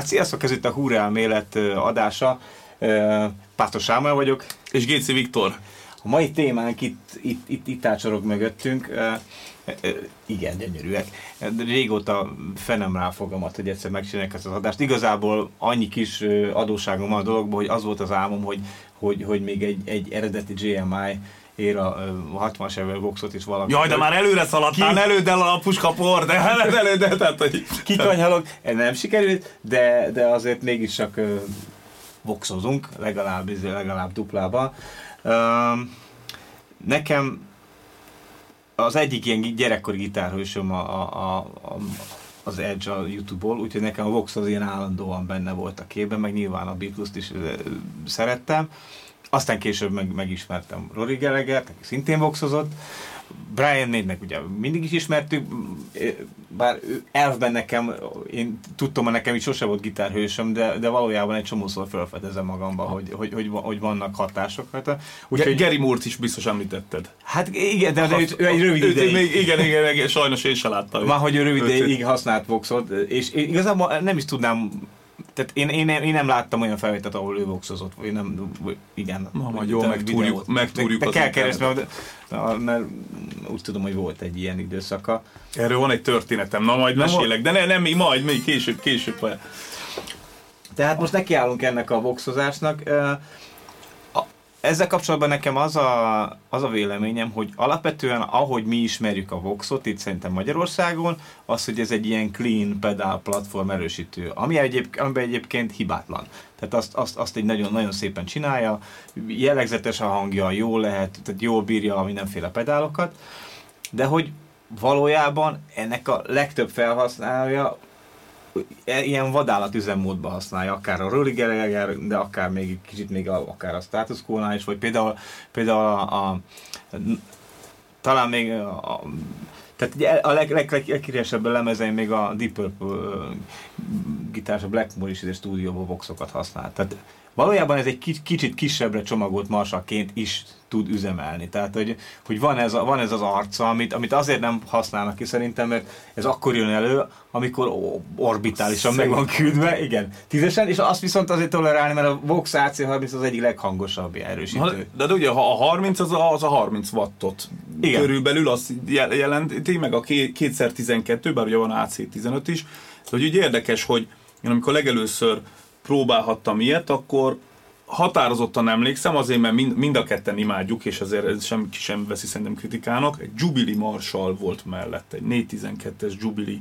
Hát sziasztok, ez itt a Húra elmélet adása. Pásztor Sámuel vagyok. És Géci Viktor. A mai témánk itt, itt, itt, itt ácsorog mögöttünk. Igen, gyönyörűek. Régóta fenem rá fogamat, hogy egyszer megcsinálják ezt az adást. Igazából annyi kis adóságom van a dologban, hogy az volt az álmom, hogy, hogy, hogy még egy, egy eredeti GMI ér a 60-as évvel boxot is valami. Jaj, de már előre szaladtál, ki... előd el a puskapor, de előd el, tehát hogy... Kikanyhalok, ez nem sikerült, de, de azért mégis csak boxozunk, legalább, izé, legalább duplában. Uh, nekem az egyik ilyen gyerekkori gitárhősöm a, a, a, a az Edge a Youtube-ból, úgyhogy nekem a Vox az ilyen állandóan benne volt a képben, meg nyilván a Beatles-t is szerettem. Aztán később meg, megismertem Rory Gallagher, aki szintén voxozott. Brian May-nek ugye mindig is ismertük, bár elfben nekem, én tudtam, hogy nekem is sose volt gitárhősöm, de, de valójában egy csomószor felfedezem magamba, hogy, hogy, hogy, hogy vannak hatások rajta. Úgyhogy Gary Moore-t is biztos említetted. Hát igen, de, de ő, ő egy rövid ideig. Még, igen, igen, igen, sajnos én sem láttam. Már hogy ő rövid ideig használt voxot, és igazából nem is tudnám tehát én, én, én nem láttam olyan felvételt, ahol ő boxozott, vagy nem, igen. Na, majd jó, megtúrjuk, megtúrjuk az kell keresni, mert, mert úgy tudom, hogy volt egy ilyen időszaka. Erről van egy történetem, na majd mesélek, de ne, nem, majd, még később, később. Tehát most nekiállunk ennek a boxozásnak ezzel kapcsolatban nekem az a, az a véleményem, hogy alapvetően ahogy mi ismerjük a Voxot, itt szerintem Magyarországon, az, hogy ez egy ilyen clean pedal platform erősítő, ami egyéb, amiben egyébként hibátlan. Tehát azt, azt, azt egy nagyon-nagyon szépen csinálja, jellegzetes a hangja, jól lehet, tehát jól bírja a mindenféle pedálokat, de hogy valójában ennek a legtöbb felhasználója ilyen vadállat üzemmódban használja, akár a Gallagher, de akár még kicsit még a, akár a Status quo is, vagy például, például a, a, talán még a, tehát a leg, leg, leg, leghíresebb lemezein még a Deep Purple uh, gitárs, a Blackmore is stúdióból voxokat használ. Tehát valójában ez egy kicsit kisebbre csomagolt marsaként is tud üzemelni. Tehát, hogy, hogy van, ez a, van ez az arca, amit, amit azért nem használnak ki szerintem, mert ez akkor jön elő, amikor orbitálisan meg van küldve, igen, tízesen, és azt viszont azért tolerálni, mert a Vox AC30 az egyik leghangosabb erősítő. De, de ugye ha a 30 az a, az a 30 wattot igen. körülbelül azt jelenti, meg a 2x12, bár ugye van AC15 is, de hogy úgy érdekes, hogy én amikor legelőször próbálhattam ilyet, akkor határozottan emlékszem, azért mert mind, mind a ketten imádjuk, és azért ez sem, sem veszi szerintem kritikának, egy Jubilee Marshall volt mellett, egy 412-es Jubilee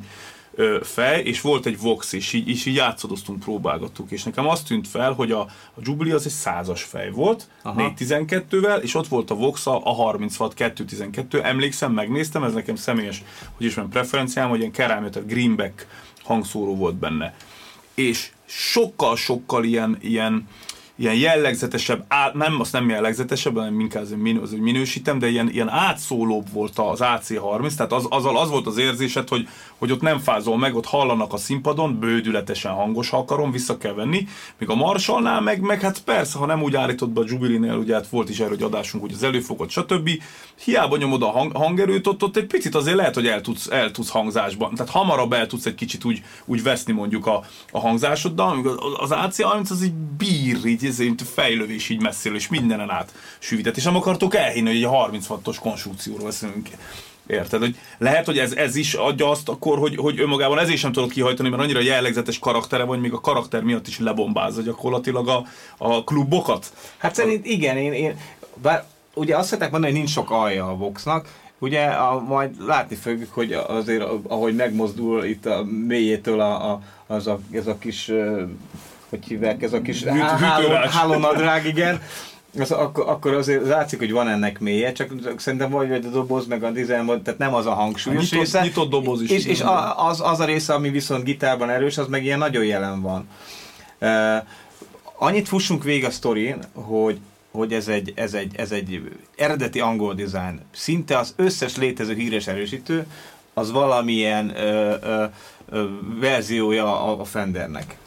ö, fej, és volt egy Vox, és így, és így játszadoztunk, próbálgattuk, és nekem azt tűnt fel, hogy a, a Jubilee az egy százas fej volt, Aha. 412-vel, és ott volt a Vox a, a 30 watt 212, emlékszem, megnéztem, ez nekem személyes, hogy is preferenciám, hogy ilyen kerámia, tehát greenback hangszóró volt benne. És sokkal-sokkal ilyen, ilyen, ilyen jellegzetesebb, át, nem, azt nem jellegzetesebb, hanem inkább az, minő, az, hogy minősítem, de ilyen, ilyen átszólóbb volt az AC30, tehát az, az, az volt az érzésed, hogy, hogy ott nem fázol meg, ott hallanak a színpadon, bődületesen hangos, ha akarom, vissza kell venni, míg a Marshallnál meg, meg hát persze, ha nem úgy állítod be a Jubilee-nél, ugye hát volt is erről egy adásunk, hogy az előfogott, stb. Hiába nyomod a hang, hangerőt, ott, ott egy picit azért lehet, hogy el tudsz, el tudsz hangzásban, tehát hamarabb el tudsz egy kicsit úgy, úgy veszni mondjuk a, a hangzásoddal, az AC30 az így bír, így ez egy fejlövés így messziről, és mindenen át sűvített. És nem akartok elhinni, hogy egy 30 wattos konstrukcióról beszélünk. Érted? Hogy lehet, hogy ez, ez is adja azt akkor, hogy, hogy önmagában ezért sem tudod kihajtani, mert annyira jellegzetes karaktere vagy, még a karakter miatt is lebombázza gyakorlatilag a, a klubokat. Hát szerint igen, én, én bár ugye azt szeretek mondani, hogy nincs sok alja a Voxnak, Ugye a, majd látni fogjuk, hogy azért ahogy megmozdul itt a mélyétől a, a, az a, ez a kis hogy hívják, ez a kis hálónadrág, igen. Az, akkor, akkor azért látszik, hogy van ennek mélye, csak szerintem vagy, vagy a doboz, meg a dizájn, tehát nem az a hangsúlyos nyitott, része. Nyitott doboz is. És, és a, az, az a része, ami viszont gitárban erős, az meg ilyen nagyon jelen van. Uh, annyit fussunk végig a sztorin, hogy hogy ez egy, ez, egy, ez egy eredeti angol design. Szinte az összes létező híres erősítő, az valamilyen ö, ö, ö, verziója a, a Fendernek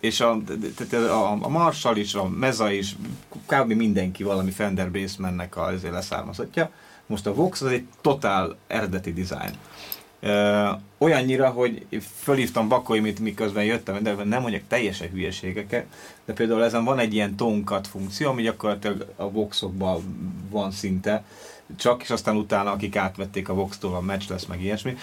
és a, a, a Marshall is, a Meza is, kb. mindenki valami Fender Bassmannek a, ezért leszármazottja. Most a Vox az egy totál eredeti design. Olyannyira, hogy fölhívtam Bakoimit, miközben jöttem, de nem mondjak teljesen hülyeségeket, de például ezen van egy ilyen tonkat funkció, ami gyakorlatilag a boxokban van szinte, csak, és aztán utána, akik átvették a Vox-tól, a match lesz, meg ilyesmi.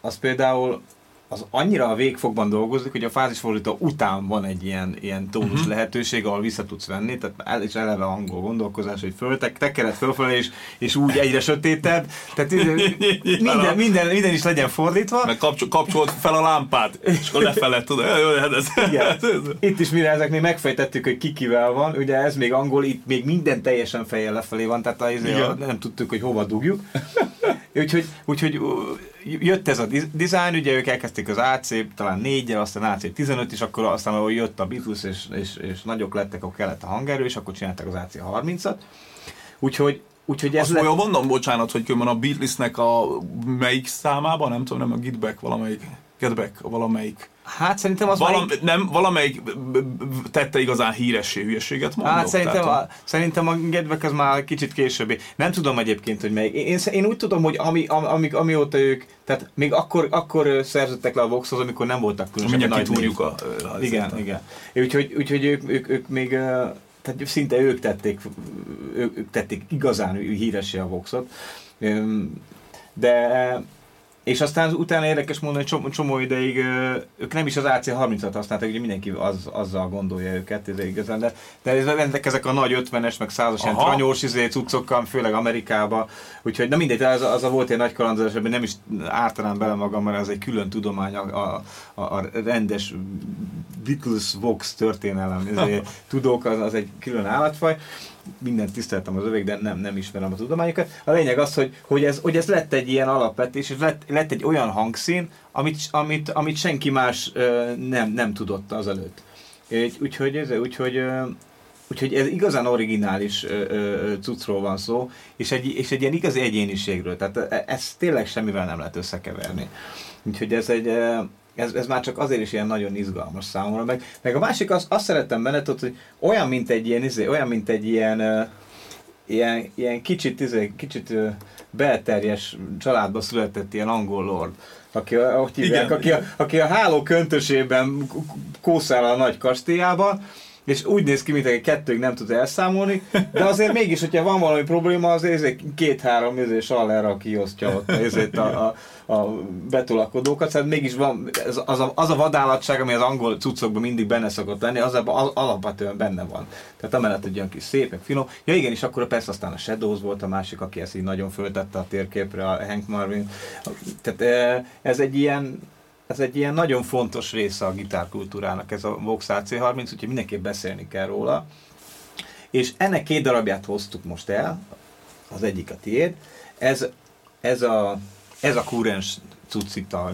Az például az annyira a végfogban dolgozik, hogy a fázisfordító után van egy ilyen, ilyen tónus uh-huh. lehetőség, ahol vissza tudsz venni, tehát el, és eleve angol gondolkozás, hogy föl, te, tekered fölfelé, és, és úgy egyre sötétebb, tehát minden, minden, minden is legyen fordítva. Meg kapcsol, kapcsolt fel a lámpát, és akkor lefele tudod. Hát Igen. Itt is mire ezek még megfejtettük, hogy kikivel van, ugye ez még angol, itt még minden teljesen fejjel lefelé van, tehát az, nem tudtuk, hogy hova dugjuk. úgyhogy, úgyhogy jött ez a design, ugye ők elkezdték az AC, talán 4 aztán AC 15 is, akkor aztán ahogy jött a Beatles, és, és, és nagyok lettek, akkor kellett a hangerő, és akkor csinálták az AC 30-at. Úgyhogy Úgyhogy ez Azt lett... mondom, bocsánat, hogy különben a Beatlesnek a melyik számában, nem tudom, nem a Get Back valamelyik, Get Back valamelyik Hát szerintem az Valam, már... Nem, valamelyik tette igazán híressé hülyeséget mondok. Hát szerintem, a, szerintem a Gedvek az már kicsit későbbi. Nem tudom egyébként, hogy melyik. Én, én úgy tudom, hogy ami, ami, amióta ők, tehát még akkor, akkor szerződtek le a Voxhoz, amikor nem voltak különösebben nagy kitúrjuk a, a, Igen, igen. Úgyhogy, úgyhogy ők, ők, ők még tehát szinte ők tették, ők tették igazán híressé a Voxot. De és aztán utána érdekes mondani, hogy csomó, csomó ideig ők nem is az AC30-at használták, ugye mindenki az, azzal gondolja őket, ez igazán, de, de ezek, ezek a nagy 50-es, meg 100-as ilyen tranyós izé, cuccokkal, főleg Amerikába, úgyhogy na mindegy, az, az a volt egy nagy kalandozás, ebben nem is ártanám bele magam, mert ez egy külön tudomány, a, a, a rendes Beatles Vox történelem, ezért, tudók, az, az egy külön állatfaj, mindent tiszteltem az övék, de nem, nem ismerem a tudományokat. A lényeg az, hogy, hogy, ez, hogy ez lett egy ilyen alapvetés, és lett, lett egy olyan hangszín, amit, amit, amit senki más nem, nem tudott azelőtt. Úgyhogy, ez, úgyhogy, úgyhogy ez igazán originális ö, cuccról van szó, és egy, és egy ilyen igazi egyéniségről. Tehát e, ez tényleg semmivel nem lehet összekeverni. Úgyhogy ez egy, ez, ez már csak azért is ilyen nagyon izgalmas számomra. Meg, meg a másik, az, azt szerettem benne, tudod, hogy olyan, mint egy ilyen, izé, olyan, mint egy ilyen, uh, ilyen, ilyen kicsit, izé, kicsit uh, belterjes családba született ilyen angol lord aki, hívják, Igen. aki, a, aki a háló köntösében kószál a nagy kastélyába, és úgy néz ki, mint egy kettőig nem tud elszámolni, de azért mégis, hogyha van valami probléma, azért két-három és Aller, aki osztja ott ezért a, a, a betolakodókat, szóval mégis van ez, az, a, az a vadállatság, ami az angol cuccokban mindig benne szokott lenni, az, az alapvetően benne van. Tehát amellett egy olyan kis szép, meg finom. Ja igen, és akkor persze aztán a Shadows volt a másik, aki ezt így nagyon föltette a térképre, a Hank Marvin. Tehát ez egy ilyen, ez egy ilyen nagyon fontos része a gitárkultúrának, ez a Vox AC30, úgyhogy mindenképp beszélni kell róla. És ennek két darabját hoztuk most el, az egyik a tiéd. Ez, ez a, ez a kurens cuccik a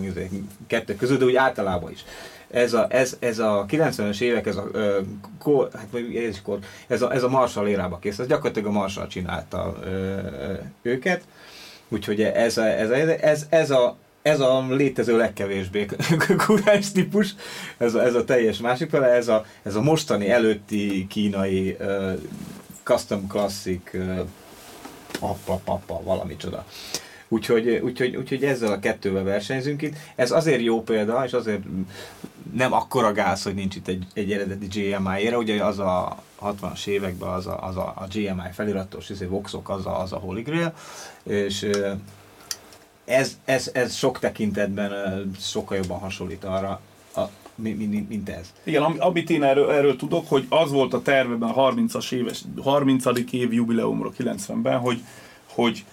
kettő között, de úgy általában is. Ez a, ez, ez a 90-es évek, ez a, ö, kor, hát ez, is kor, ez a, ez a Marshall érába kész, ez gyakorlatilag a Marshall csinálta ö, ö, őket, úgyhogy ez, ez, a, ez, ez a ez a létező legkevésbé kurás típus, ez a, ez a teljes másik fele, ez a, ez a mostani előtti kínai uh, custom classic uh, appa, papa, valami csoda. Úgyhogy, úgyhogy, úgyhogy ezzel a kettővel versenyzünk itt. Ez azért jó példa, és azért nem akkora gáz, hogy nincs itt egy, egy eredeti GMI-ére, ugye az a 60-as években az a, az a, a GMI feliratos izé, voxok, az a, az a Holy Grail, és ez, ez, ez sok tekintetben sokkal jobban hasonlít arra, a, mint, mint ez. Igen, amit én erről, erről tudok, hogy az volt a terveben a 30-as éves, 30. év jubileumra 90-ben, hogy, hogy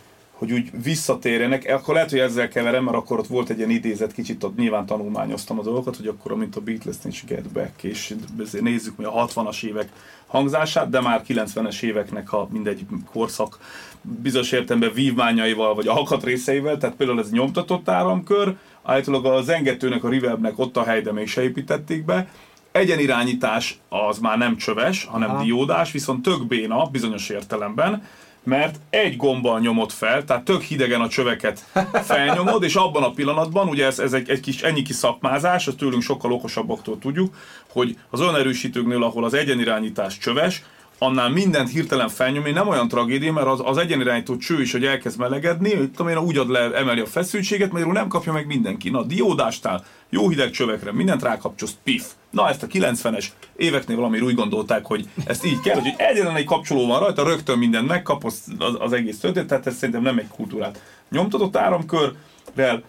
hogy úgy visszatérjenek, akkor lehet, hogy ezzel keverem, mert akkor ott volt egy ilyen idézet, kicsit ott nyilván tanulmányoztam a dolgokat, hogy akkor, mint a Beatles és Get Back, és nézzük mi a 60-as évek hangzását, de már 90-es éveknek a mindegy korszak bizonyos értelemben vívmányaival, vagy alkatrészeivel, tehát például ez nyomtatott áramkör, állítólag a zengetőnek, a reverbnek ott a hely, de még se építették be, egyenirányítás az már nem csöves, hanem Aha. diódás, viszont tök béna bizonyos értelemben, mert egy gombbal nyomod fel, tehát tök hidegen a csöveket felnyomod, és abban a pillanatban, ugye ez, ez egy, egy kis ennyi kis szakmázás, azt tőlünk sokkal okosabbaktól tudjuk, hogy az olyan erősítőknél, ahol az egyenirányítás csöves, annál mindent hirtelen felnyomni, nem olyan tragédia, mert az, az egyenirányító cső is, hogy elkezd melegedni, hogy tudom én, úgy ad le, emeli a feszültséget, mert nem kapja meg mindenki. Na, diódásnál, jó hideg csövekre, mindent rákapcsolsz, pif. Na, ezt a 90-es éveknél valami úgy gondolták, hogy ezt így kell, hogy egyetlen egy kapcsoló van rajta, rögtön mindent megkap, az, az, az egész történet, tehát ez szerintem nem egy kultúrát nyomtatott áramkörrel,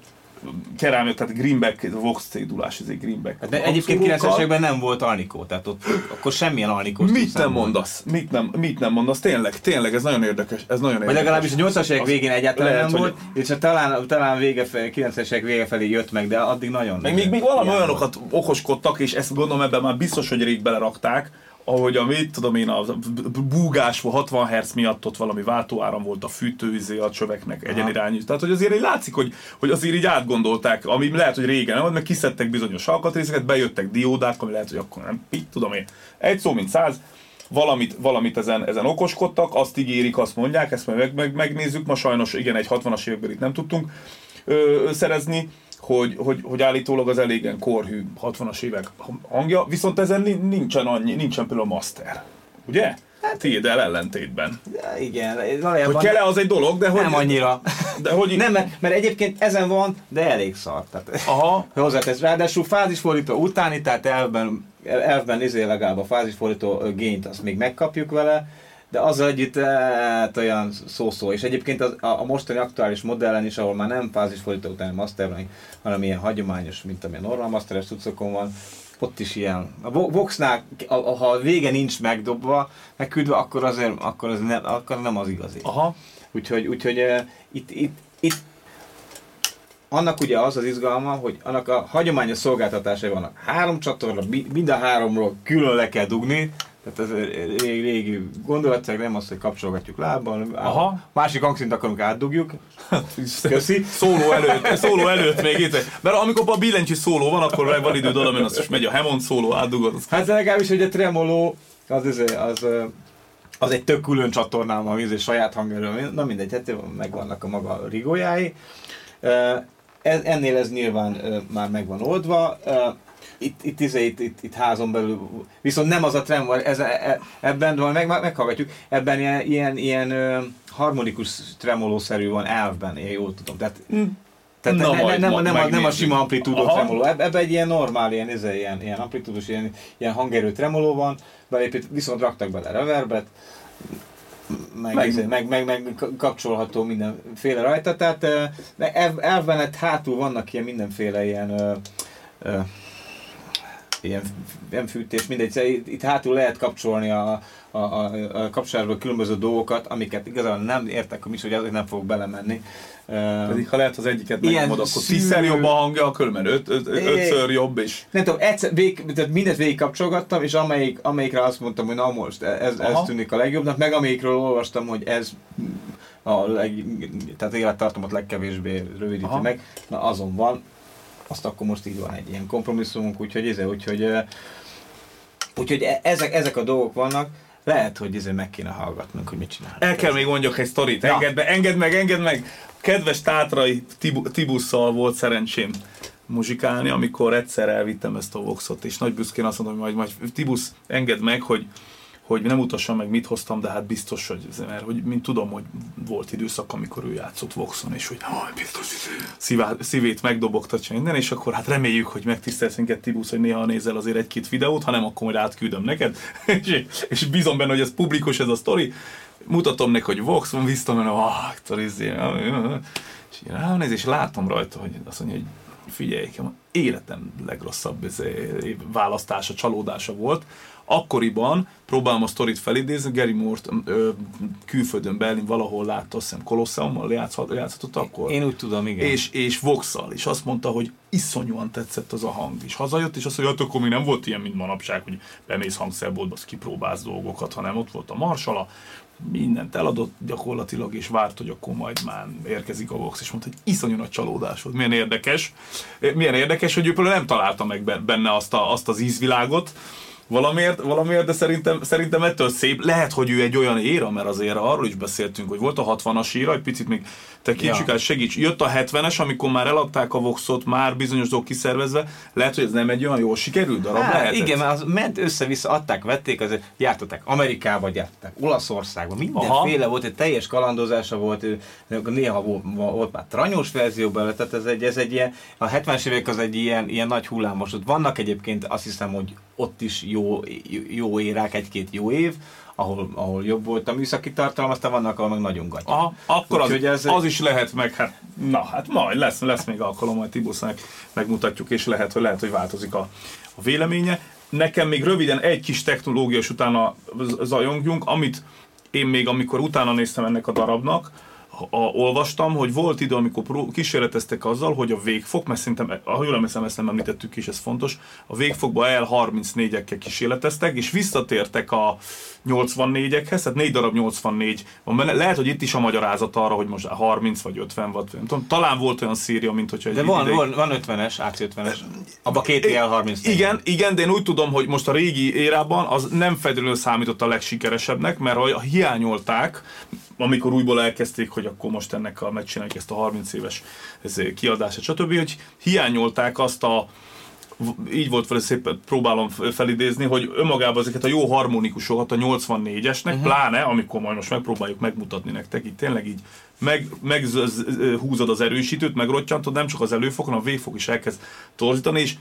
kerámia, tehát Greenback, Vox cédulás, ez egy Greenback. Hát de egyébként 90-es években nem volt Alnikó, tehát ott akkor semmilyen Alnikó. Mit nem mondasz? Mit nem, mit nem mondasz? Tényleg, tényleg, ez nagyon érdekes. Ez nagyon érdekes. Vagy legalábbis a 80-as évek végén egyáltalán lehet, nem volt, hogy... és talán, talán vége, 90-es évek vége felé jött meg, de addig nagyon. Meg még, még valami olyanokat okoskodtak, és ezt gondolom ebben már biztos, hogy rég belerakták, ahogy a mit tudom én, a búgás 60 Hz miatt ott valami váltóáram volt a fűtőizé a csöveknek egyenirányú. Tehát, hogy azért így látszik, hogy, hogy azért így átgondolták, ami lehet, hogy régen nem volt, meg kiszedtek bizonyos alkatrészeket, bejöttek diódák, ami lehet, hogy akkor nem, mit tudom én. Egy szó, mint száz, valamit, valamit ezen, ezen okoskodtak, azt ígérik, azt mondják, ezt meg, meg, megnézzük, ma sajnos igen, egy 60-as években itt nem tudtunk ö, szerezni, hogy, hogy, hogy állítólag az elégen korhű 60-as évek hangja, viszont ezen nincsen, annyi, nincsen például a master. Ugye? Hát, Tiéd-el ellentétben. Ja, igen. Hogy kell az egy dolog, de hogy... Nem annyira. De hogy... Nem, mert, mert egyébként ezen van, de elég szar. Tehát, Aha. Hozzátesz. Ráadásul fázisfordító utáni, tehát elvben, elvben izé legalább a fázisfordító gént azt még megkapjuk vele, de azzal együtt hát, olyan szó-szó. És egyébként az, a, a mostani aktuális modellen is, ahol már nem fázisfordító utáni master, hanem ilyen hagyományos, mint amilyen normál masteres cuccokon van, ott is ilyen. A Voxnál, ha a vége nincs megdobva, megküldve, akkor azért akkor az nem, akkor nem az igazi. Aha. Úgyhogy, úgyhogy uh, itt, itt, itt annak ugye az az izgalma, hogy annak a hagyományos szolgáltatásai vannak. Három csatorna, mind a háromról külön le kell dugni, tehát ez régi, régi gondolatság, nem az, hogy kapcsolgatjuk lábbal, Aha. másik hangszint akarunk átdugjuk. Köszi. Szóló előtt, szóló előtt még itt. Mert amikor a billentyű szóló van, akkor van idő oda, mert az is megy a Hammond szóló, átdugod. Az hát legalábbis, hogy a tremolo az, az, az, az egy tök külön csatornám, ami egy saját hangerő, na mindegy, hát megvannak a maga rigójái. Ennél ez nyilván már megvan oldva itt, itt, izé, itt, itt, itt házon belül, viszont nem az a trend, ez, e, ebben van, meg, meghallgatjuk, ebben ilyen, ilyen, ilyen harmonikus tremolószerű van elvben, én jól tudom. Tehát, mm. Tehát Na, ne, ne, nem, nem, a, nem a sima amplitúdó tremoló, ebben ebbe egy ilyen normál, ilyen, ez, ilyen, ilyen amplitúdos, ilyen, ilyen hangerő tremoló van, belépít, viszont raktak bele reverbet, meg, meg, izé, meg, meg, meg kapcsolható mindenféle rajta, tehát elvben hátul vannak ilyen mindenféle ilyen ö, ö, ilyen nem fűtés, mindegy, itt, itt hátul lehet kapcsolni a, a, a, a különböző dolgokat, amiket igazán nem értek, hogy is, hogy azért nem fogok belemenni. Pedig ha lehet az egyiket megmond, akkor tízszer jobb a hangja, különben öt, öt, ötször jobb is. Nem tudom, egyszer, vég, tehát mindet végig kapcsolgattam, és amelyik, amelyikre azt mondtam, hogy na most ez, ez tűnik a legjobbnak, meg amelyikről olvastam, hogy ez a leg, tehát élettartamot legkevésbé rövidíti Aha. meg, na azon van, azt akkor most így van egy ilyen kompromisszumunk, úgyhogy, ez, úgyhogy, úgyhogy e, ezek, ezek a dolgok vannak, lehet, hogy ezért meg kéne hallgatnunk, hogy mit csinál. El kell még mondjak egy sztorit. Ja. Engedd, be, engedd meg, engedd meg! Kedves Tátrai Tibusszal volt szerencsém muzsikálni, amikor egyszer elvittem ezt a Voxot, és nagy büszkén azt mondom, hogy majd, majd Tibusz, engedd meg, hogy hogy nem utassam meg, mit hoztam, de hát biztos, hogy, mert hogy mint tudom, hogy volt időszak, amikor ő játszott Voxon, és hogy biztos szívá, szívét megdobogtatja minden, és akkor hát reméljük, hogy megtisztelsz minket Tibusz, hogy néha nézel azért egy-két videót, hanem akkor majd átküldöm neked, és, és bízom benne, hogy ez publikus ez a sztori, mutatom neki, hogy Vox van, hogy ah, izé, és ránéz, és látom rajta, hogy azt mondja, hogy figyelj, életem legrosszabb izé, választása, csalódása volt, akkoriban, próbálom a sztorit felidézni, Gary Moore-t ö, külföldön Berlin valahol látta, azt hiszem Colosseummal játszhat, játszhatott akkor. Én úgy tudom, igen. És, és Voxal, és azt mondta, hogy iszonyúan tetszett az a hang. És hazajött, és azt mondja, hogy hát akkor még nem volt ilyen, mint manapság, hogy bemész hangszerboltba, azt kipróbálsz dolgokat, hanem ott volt a marsala, mindent eladott gyakorlatilag, és várt, hogy akkor majd már érkezik a Vox, és mondta, hogy iszonyú nagy volt. Milyen érdekes, milyen érdekes, hogy ő például nem találta meg benne azt, a, azt az ízvilágot, Valamiért, valamiért, de szerintem, szerintem ettől szép. Lehet, hogy ő egy olyan éra, mert azért arról is beszéltünk, hogy volt a 60-as éra, egy picit még tekintsük ja. el, segíts. Jött a 70-es, amikor már eladták a Voxot, már bizonyos dolgok kiszervezve. Lehet, hogy ez nem egy olyan jó sikerült darab, hát, lehetett. Igen, mert az ment össze-vissza, adták, vették, azért jártották Amerikába, gyártották Olaszországba, mindenféle Aha. volt, egy teljes kalandozása volt, néha volt, már tranyós verzió belőle, tehát ez egy, ez egy ilyen, a 70-es évek az egy ilyen, ilyen nagy hullámos. Vannak egyébként azt hiszem, hogy ott is jó, jó érák, egy-két jó év, ahol, ahol jobb volt a műszaki tartalom, aztán vannak, ahol meg nagyon gagy. Aha, akkor Úgy, az, ez az, is lehet meg, hát na, hát majd lesz, lesz még alkalom, majd Tibusznak megmutatjuk, és lehet, hogy lehet, hogy változik a, a véleménye. Nekem még röviden egy kis technológia, és utána zajongjunk, amit én még amikor utána néztem ennek a darabnak, a, olvastam, hogy volt idő, amikor pró- kísérleteztek azzal, hogy a végfok, mert szerintem, ha jól emlékszem, ezt nem említettük is, ez fontos, a végfokba L34-ekkel kísérleteztek, és visszatértek a 84-ekhez, tehát négy darab 84 van benne. Lehet, hogy itt is a magyarázat arra, hogy most 30 vagy 50 vagy nem tudom, talán volt olyan szíria, mint hogyha De van, ideig... van, van 50-es, AC50-es, abban két L34. Igen, igen, de én úgy tudom, hogy most a régi érában az nem feltétlenül számított a legsikeresebbnek, mert ha hiányolták, amikor újból elkezdték, hogy akkor most ennek a megcsináljuk ezt a 30 éves kiadását, stb., hogy hiányolták azt a így volt vele szépen próbálom felidézni, hogy önmagában ezeket a jó harmonikusokat a 84-esnek, uh-huh. pláne, amikor majd most megpróbáljuk megmutatni nektek, így tényleg így meg, meghúzod az erősítőt, megrottyantod, nem csak az előfok, hanem a végfok is elkezd torzítani, és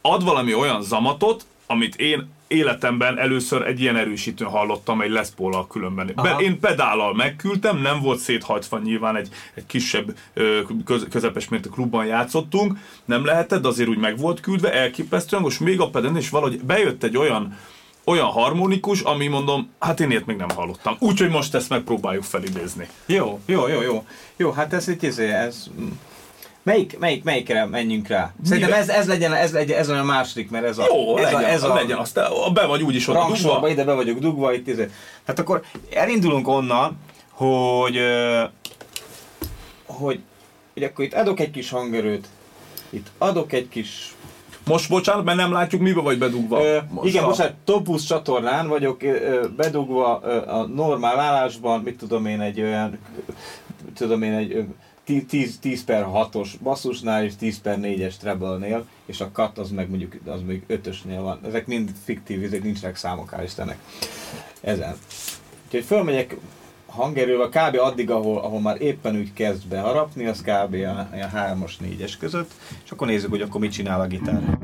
ad valami olyan zamatot, amit én életemben először egy ilyen erősítőn hallottam egy Les paul különben. Be, én pedállal megküldtem, nem volt széthajtva, nyilván egy, egy kisebb köz, közepes mértő klubban játszottunk, nem lehetett, de azért úgy meg volt küldve, elképesztően, most még a peden, és valahogy bejött egy olyan olyan harmonikus, ami mondom, hát én ilyet még nem hallottam. Úgyhogy most ezt megpróbáljuk felidézni. Jó, jó, jó, jó. Jó, hát ez egy, ez, ez Melyik, melyik, melyikre menjünk rá? Szerintem ez, ez legyen, ez, legyen, ez a második, mert ez a... Jó, ez legyen, a, ez a, legyen, azt be vagy úgyis ott dugva. ide be vagyok dugva, itt izé. Hát akkor elindulunk onnan, hogy, hogy, hogy akkor itt adok egy kis hangerőt, itt adok egy kis most bocsánat, mert nem látjuk, mibe vagy bedugva. Ö, igen, most hát Topus csatornán vagyok ö, bedugva ö, a normál állásban, mit tudom én, egy olyan, tudom én, egy 10, 10 per 6-os basszusnál és 10 per 4-es treble-nél, és a cut az meg mondjuk az még 5-ösnél van. Ezek mind fiktív, ezek nincsenek számok, hál' Istennek. Ezen. Úgyhogy fölmegyek hangerővel kb. addig, ahol, ahol már éppen úgy kezd beharapni, az kb. a, a 3-as, 4-es között, és akkor nézzük, hogy akkor mit csinál a gitár.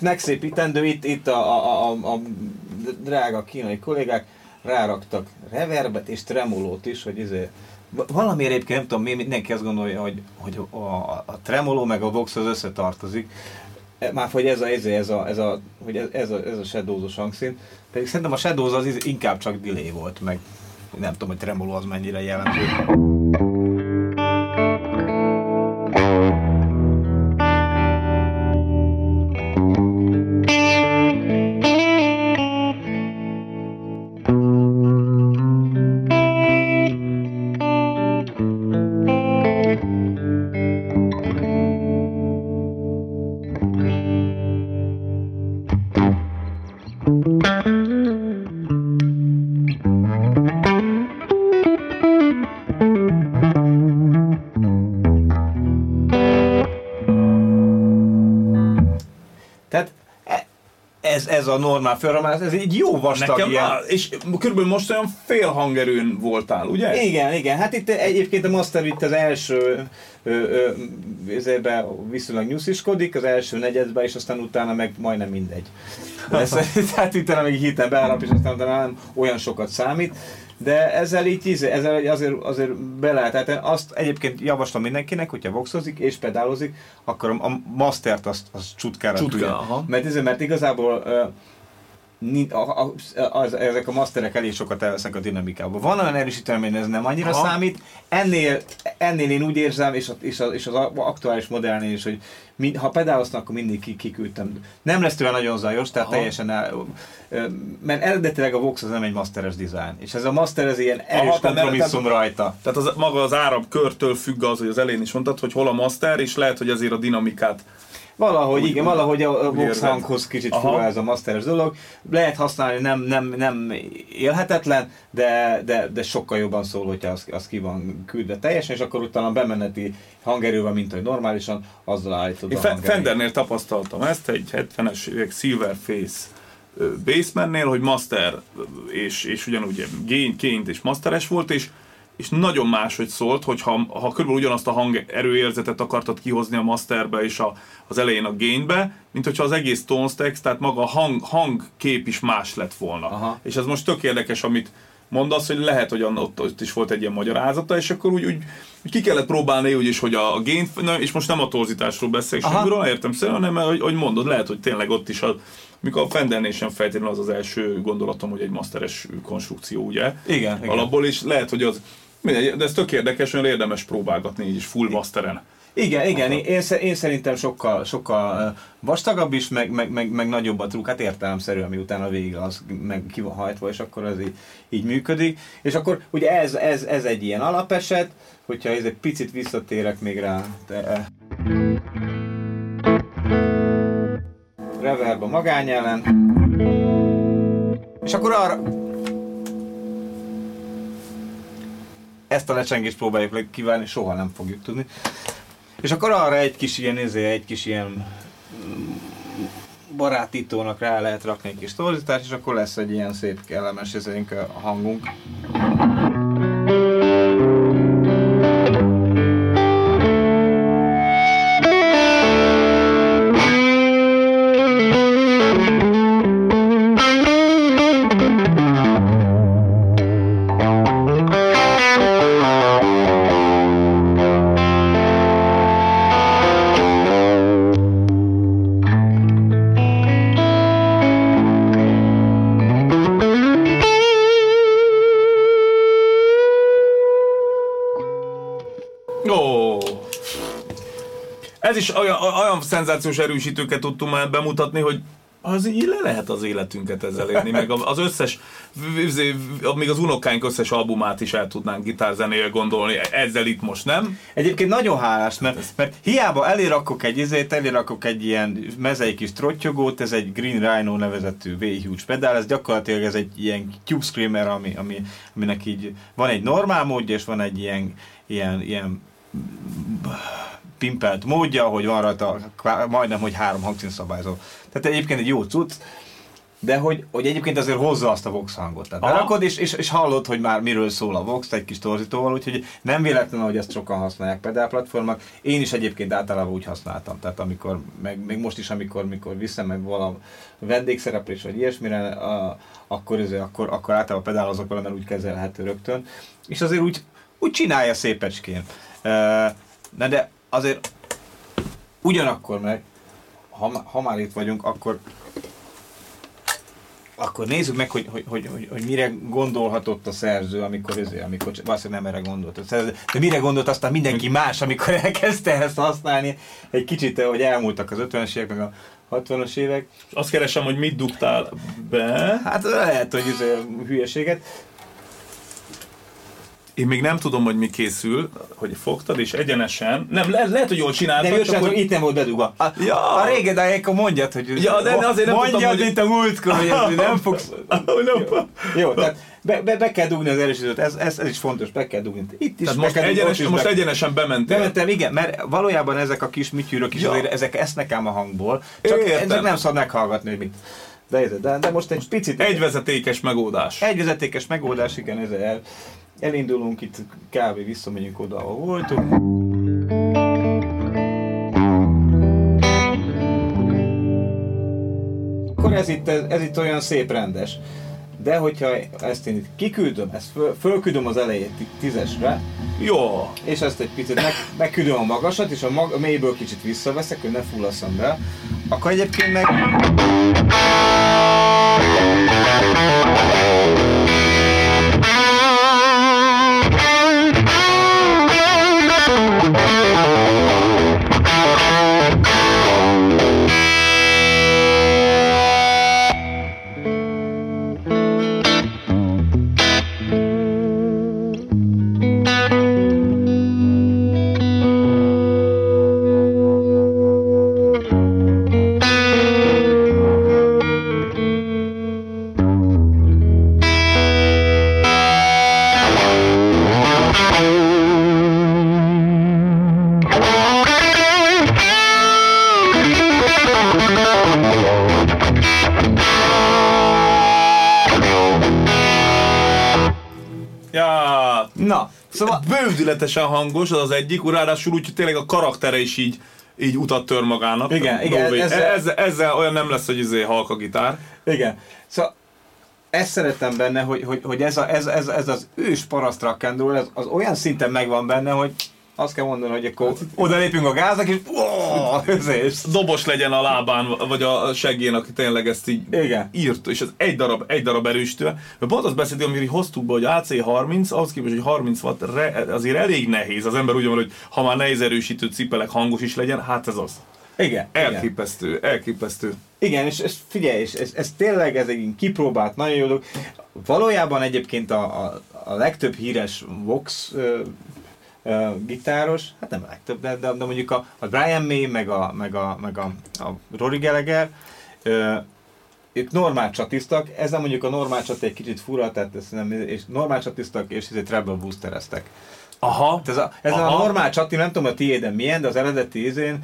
Megszépítendő, itt, itt a, a, a, a drága kínai kollégák ráraktak reverbet és tremolót is, hogy izé, valamiért egyébként nem tudom, mi mindenki azt gondolja, hogy, hogy a, a tremoló meg a vox az összetartozik. E, már hogy ez a, ez a, ez a, ez a, hogy ez, ez a, ez a shadows hangszín, pedig szerintem a shadows az inkább csak delay volt, meg nem tudom, hogy tremoló az mennyire jellemző. Ez a normál felramás, ez egy jó vastag Nekem, ilyen. Á, és körülbelül most olyan fél hangerőn voltál, ugye? Igen, igen. Hát itt egyébként a Master itt az első ezébe viszonylag nyusziskodik, az első negyedben, és aztán utána meg majdnem mindegy. Ez, tehát utána még hitem beállap, és aztán utána nem olyan sokat számít de ezzel így ezzel azért, azért be lehet. Tehát azt egyébként javaslom mindenkinek, hogyha voxozik és pedálozik, akkor a, mastert azt, azt csutkára Csutka, aha. Mert, ez, mert igazából az, ezek a masterek elég sokat elvesznek a dinamikában. Van olyan erősítő, hogy ez nem annyira Aha. számít, ennél, ennél én úgy érzem, és, a, és, a, és az aktuális modellnél is, hogy mi, ha pedáloznak, akkor mindig kiküldtem. Nem lesz tőle nagyon zajos, tehát Aha. teljesen el, mert eredetileg a Vox az nem egy masteres design, és ez a master ez ilyen erős Aha, kompromisszum tehát, rajta. Tehát az, maga az árab körtől függ az, hogy az elén is mondtad, hogy hol a master, és lehet, hogy azért a dinamikát Valahogy, úgy, igen, valahogy a Vox hanghoz kicsit fura ez a masteres dolog. Lehet használni, nem, nem, nem élhetetlen, de, de, de sokkal jobban szól, hogyha az, az ki van küldve teljesen, és akkor utána bemeneti hangerővel, mint hogy normálisan, azzal állítod Én a Fendernél tapasztaltam ezt, egy 70-es évek Silverface Basemannél, hogy master és, és ugyanúgy gain, gain és masteres volt, és és nagyon máshogy szólt, hogy ha, ha körülbelül ugyanazt a hang erőérzetet akartad kihozni a masterbe és a, az elején a gainbe, mint hogyha az egész tone stacks, tehát maga a hang, hangkép is más lett volna. Aha. És ez most tök érdekes, amit mondasz, hogy lehet, hogy ott, ott is volt egy ilyen magyarázata, és akkor úgy, úgy, úgy ki kellett próbálni úgy is, hogy a, a gain, és most nem a torzításról beszélek semmiről, értem szerint, hanem hogy, hogy mondod, lehet, hogy tényleg ott is a, mikor a Fendernél sem feltétlenül az az első gondolatom, hogy egy masteres konstrukció, ugye? Igen. Alapból is lehet, hogy az Mindegy, de ez tök érdekes, olyan érdemes próbálgatni így is full masteren. Igen, igen, én, én szerintem sokkal, sokkal vastagabb is, meg, meg, meg, meg nagyobb a trukk, hát értelemszerű, ami utána végig az meg ki van hajtva, és akkor az így, így működik. És akkor ugye ez, ez, ez egy ilyen alapeset, hogyha ez egy picit visszatérek még rá. De, reverb a magányellen. És akkor arra, ezt a lecsengést próbáljuk kívánni, soha nem fogjuk tudni. És akkor arra egy kis ilyen, ezért egy kis ilyen barátítónak rá lehet rakni egy kis torzítást, és akkor lesz egy ilyen szép kellemes ezénk a hangunk. Ez is olyan, olyan szenzációs erősítőket tudtunk már bemutatni, hogy az így le lehet az életünket ezzel élni, meg az összes, még az unokáink összes albumát is el tudnánk gitárzenével gondolni, ezzel itt most nem. Egyébként nagyon hálás, mert, mert hiába elérakok egy izét, elérakok egy ilyen mezei kis trottyogót, ez egy Green Rhino nevezetű V-Huge pedál, ez gyakorlatilag ez egy ilyen Cube Screamer, ami, ami, aminek így van egy normál módja, és van egy ilyen, ilyen, ilyen pimpelt módja, hogy van rajta majdnem, hogy három hangszínszabályzó. Tehát egyébként egy jó cucc, de hogy, hogy egyébként azért hozza azt a Vox hangot. Tehát berakod, és, és, és hallod, hogy már miről szól a Vox egy kis torzítóval, úgyhogy nem véletlen, hogy ezt sokan használják pedálplatformok. Én is egyébként általában úgy használtam. Tehát amikor, meg, még most is, amikor, amikor viszem meg valami vendégszereplés, vagy ilyesmire, a, akkor, ez, akkor, akkor általában pedálozok vele, mert úgy kezelhető rögtön. És azért úgy, úgy csinálja szépecskén. Na de azért ugyanakkor meg, ha, ha már itt vagyunk, akkor akkor nézzük meg, hogy, hogy, hogy, hogy, hogy mire gondolhatott a szerző, amikor, ezért, amikor valószínűleg nem erre gondolt a szerző, de mire gondolt aztán mindenki más, amikor elkezdte ezt használni, egy kicsit, hogy elmúltak az 50-es évek, meg a 60-as évek. Azt keresem, hogy mit dugtál be. Hát lehet, hogy ez hülyeséget. Én még nem tudom, hogy mi készül, hogy fogtad, és egyenesen, nem, le, lehet, hogy jól csináltad. Nem, csak hogy itt nem volt bedugva. A, ja. a régen, de akkor mondjad, hogy... Ja, de azért nem mondjad, tudom, hogy... mint a múltkor, hogy nem fogsz... jó, jó, tehát be, be, be, kell dugni az erősítőt, ez, ez, ez is fontos, be kell dugni. Itt is Tehát most, egyenes, is most be... egyenesen bementél. Bementem, igen, mert valójában ezek a kis műtyűrök is ja. azért, ezek esznek ám a hangból, csak ezek nem szabad meghallgatni, hogy mit. De, de, de most egy picit... Egy vezetékes megoldás. Egy vezetékes megoldás, igen, ez el elindulunk, itt kb. visszamegyünk oda, ahol voltunk. Akkor ez itt, ez itt olyan szép rendes. de hogyha ezt én itt kiküldöm, ezt föl, fölküldöm az elejét tízesre, jó. És ezt egy picit meg, megküldöm a magasat, és a, mag, a mélyből kicsit visszaveszek, hogy ne fullasszam be, akkor egyébként meg... Bődületesen hangos, az az egyik, ráadásul úgy, hogy tényleg a karaktere is így így utat tör magának. Igen, igen. Ezzel, ezzel, ezzel, olyan nem lesz, hogy izé halk a gitár. Igen. Szóval ezt szeretem benne, hogy, hogy, hogy ez, a, ez, ez, ez az ős paraszt ez az olyan szinten megvan benne, hogy azt kell mondani, hogy akkor oda lépünk a gáznak, és oh, Dobos legyen a lábán, vagy a seggén, aki tényleg ezt így Igen. írt, és ez egy darab, egy darab erősítő. Mert pont azt beszéltünk, amit hoztuk be, hogy AC30, ahhoz képest, hogy 30 watt, azért elég nehéz. Az ember úgy van, hogy ha már nehéz erősítő cipelek hangos is legyen, hát ez az. Igen. Elképesztő, igen. elképesztő. Igen, és, és figyelj, és ez, ez tényleg ez egy kipróbált, nagyon jó dolog. Valójában egyébként a, a, a legtöbb híres Vox uh, gitáros, hát nem a legtöbb, de, de, de mondjuk a, a Brian May, meg a, meg a, meg a, a Rory Gallagher, uh, ők normál csatisztak, ezzel mondjuk a normál csat egy kicsit fura, tehát nem, és normál csatisztak, és egy treble boostereztek. Aha. Ez a, ez Aha. a normál csati, nem tudom a tiéden milyen, de az eredeti izén,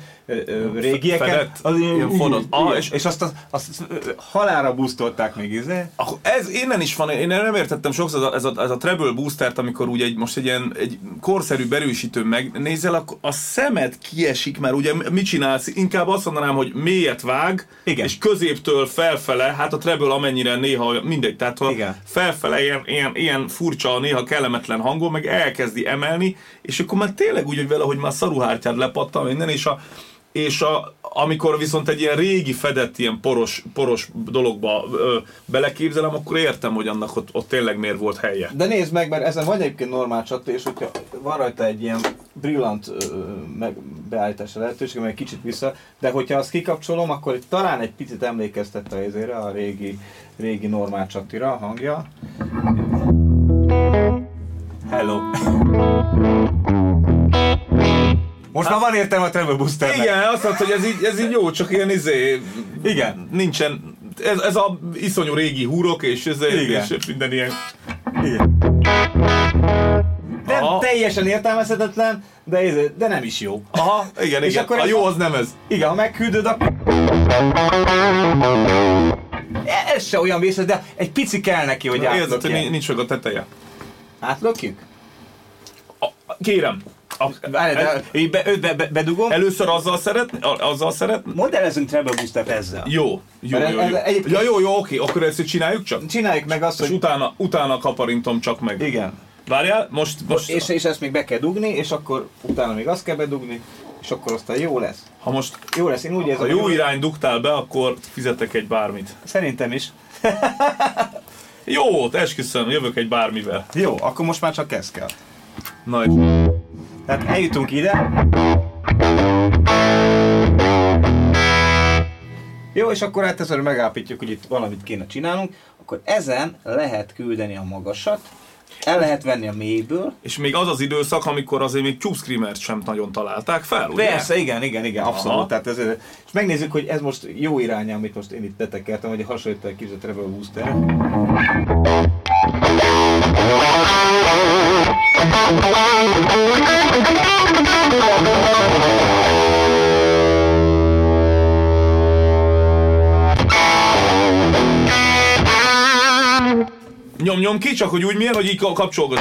régieken, az ilyen fonott. Ah, és, és azt, azt, azt halára boostolták még izé. Ez innen is van, én nem értettem sokszor ez a, ez a, ez a treble boostert, amikor ugye egy, most egy ilyen egy korszerű berősítő megnézel, akkor a szemed kiesik, mert ugye mit csinálsz? Inkább azt mondanám, hogy mélyet vág, Igen. és középtől felfele, hát a treble amennyire néha mindegy, tehát ha Igen. felfele ilyen, ilyen, ilyen furcsa, néha kellemetlen hangol, meg elkezdi emelni, emelni, és akkor már tényleg úgy, hogy vele, hogy már szaruhártyád lepattan minden, és a, és a, amikor viszont egy ilyen régi fedett, ilyen poros, poros dologba ö, beleképzelem, akkor értem, hogy annak ott, ott tényleg miért volt helye. De nézd meg, mert ezen vagy egyébként normál csata, és hogyha van rajta egy ilyen brillant ö, meg beállítása lehetőség, egy kicsit vissza, de hogyha azt kikapcsolom, akkor itt talán egy picit emlékeztet a a régi, régi normál csatira a hangja. Hello. Most már van értelme a Travel Booster. Igen, azt mondta, hogy ez így, ez így jó, csak ilyen izé... Igen. Nincsen... Ez, ez a iszonyú régi húrok, és, ez, Igen. és minden ilyen... Igen. Nem Aha. teljesen értelmezhetetlen, de, ez, de nem is jó. Aha, igen, és igen. Akkor a jó az nem ez. Igen, ha megküldöd, akkor... Ez se olyan vészes, de egy pici kell neki, hogy. Érzed, hogy nincs meg a teteje. Átlökjük? Kérem. Várj, de én be, be, be, bedugom. Először azzal szeret, azzal szeret. Modellezünk treble boostert ezzel. Jó, jó, jó, jó. Ez, ja, jó, jó, oké, akkor ezt csináljuk csak? Csináljuk meg azt, és hogy... utána, utána kaparintom csak meg. Igen. Várjál, most... most... És, és ezt még be kell dugni, és akkor utána még azt kell bedugni, és akkor aztán jó lesz. Ha most jó lesz, én úgy érzem, ha jó irány dugtál be, akkor fizetek egy bármit. Szerintem is. Jó, esküszöm, jövök egy bármivel. Jó, akkor most már csak ez kell. Nagy. Tehát eljutunk ide. Jó, és akkor hát ezzel megállapítjuk, hogy itt valamit kéne csinálnunk, akkor ezen lehet küldeni a magasat, el lehet venni a mélyből. És még az az időszak, amikor azért még Tube sem nagyon találták fel, ugye? Persze, igen, igen, igen, abszolút. Aha. Tehát ez, és megnézzük, hogy ez most jó irány, amit most én itt betekertem, hogy hasonlít egy kicsit Rebel Booster. Nyom, Nyom-nyom ki, csak hogy úgy milyen, hogy így kapcsolgat.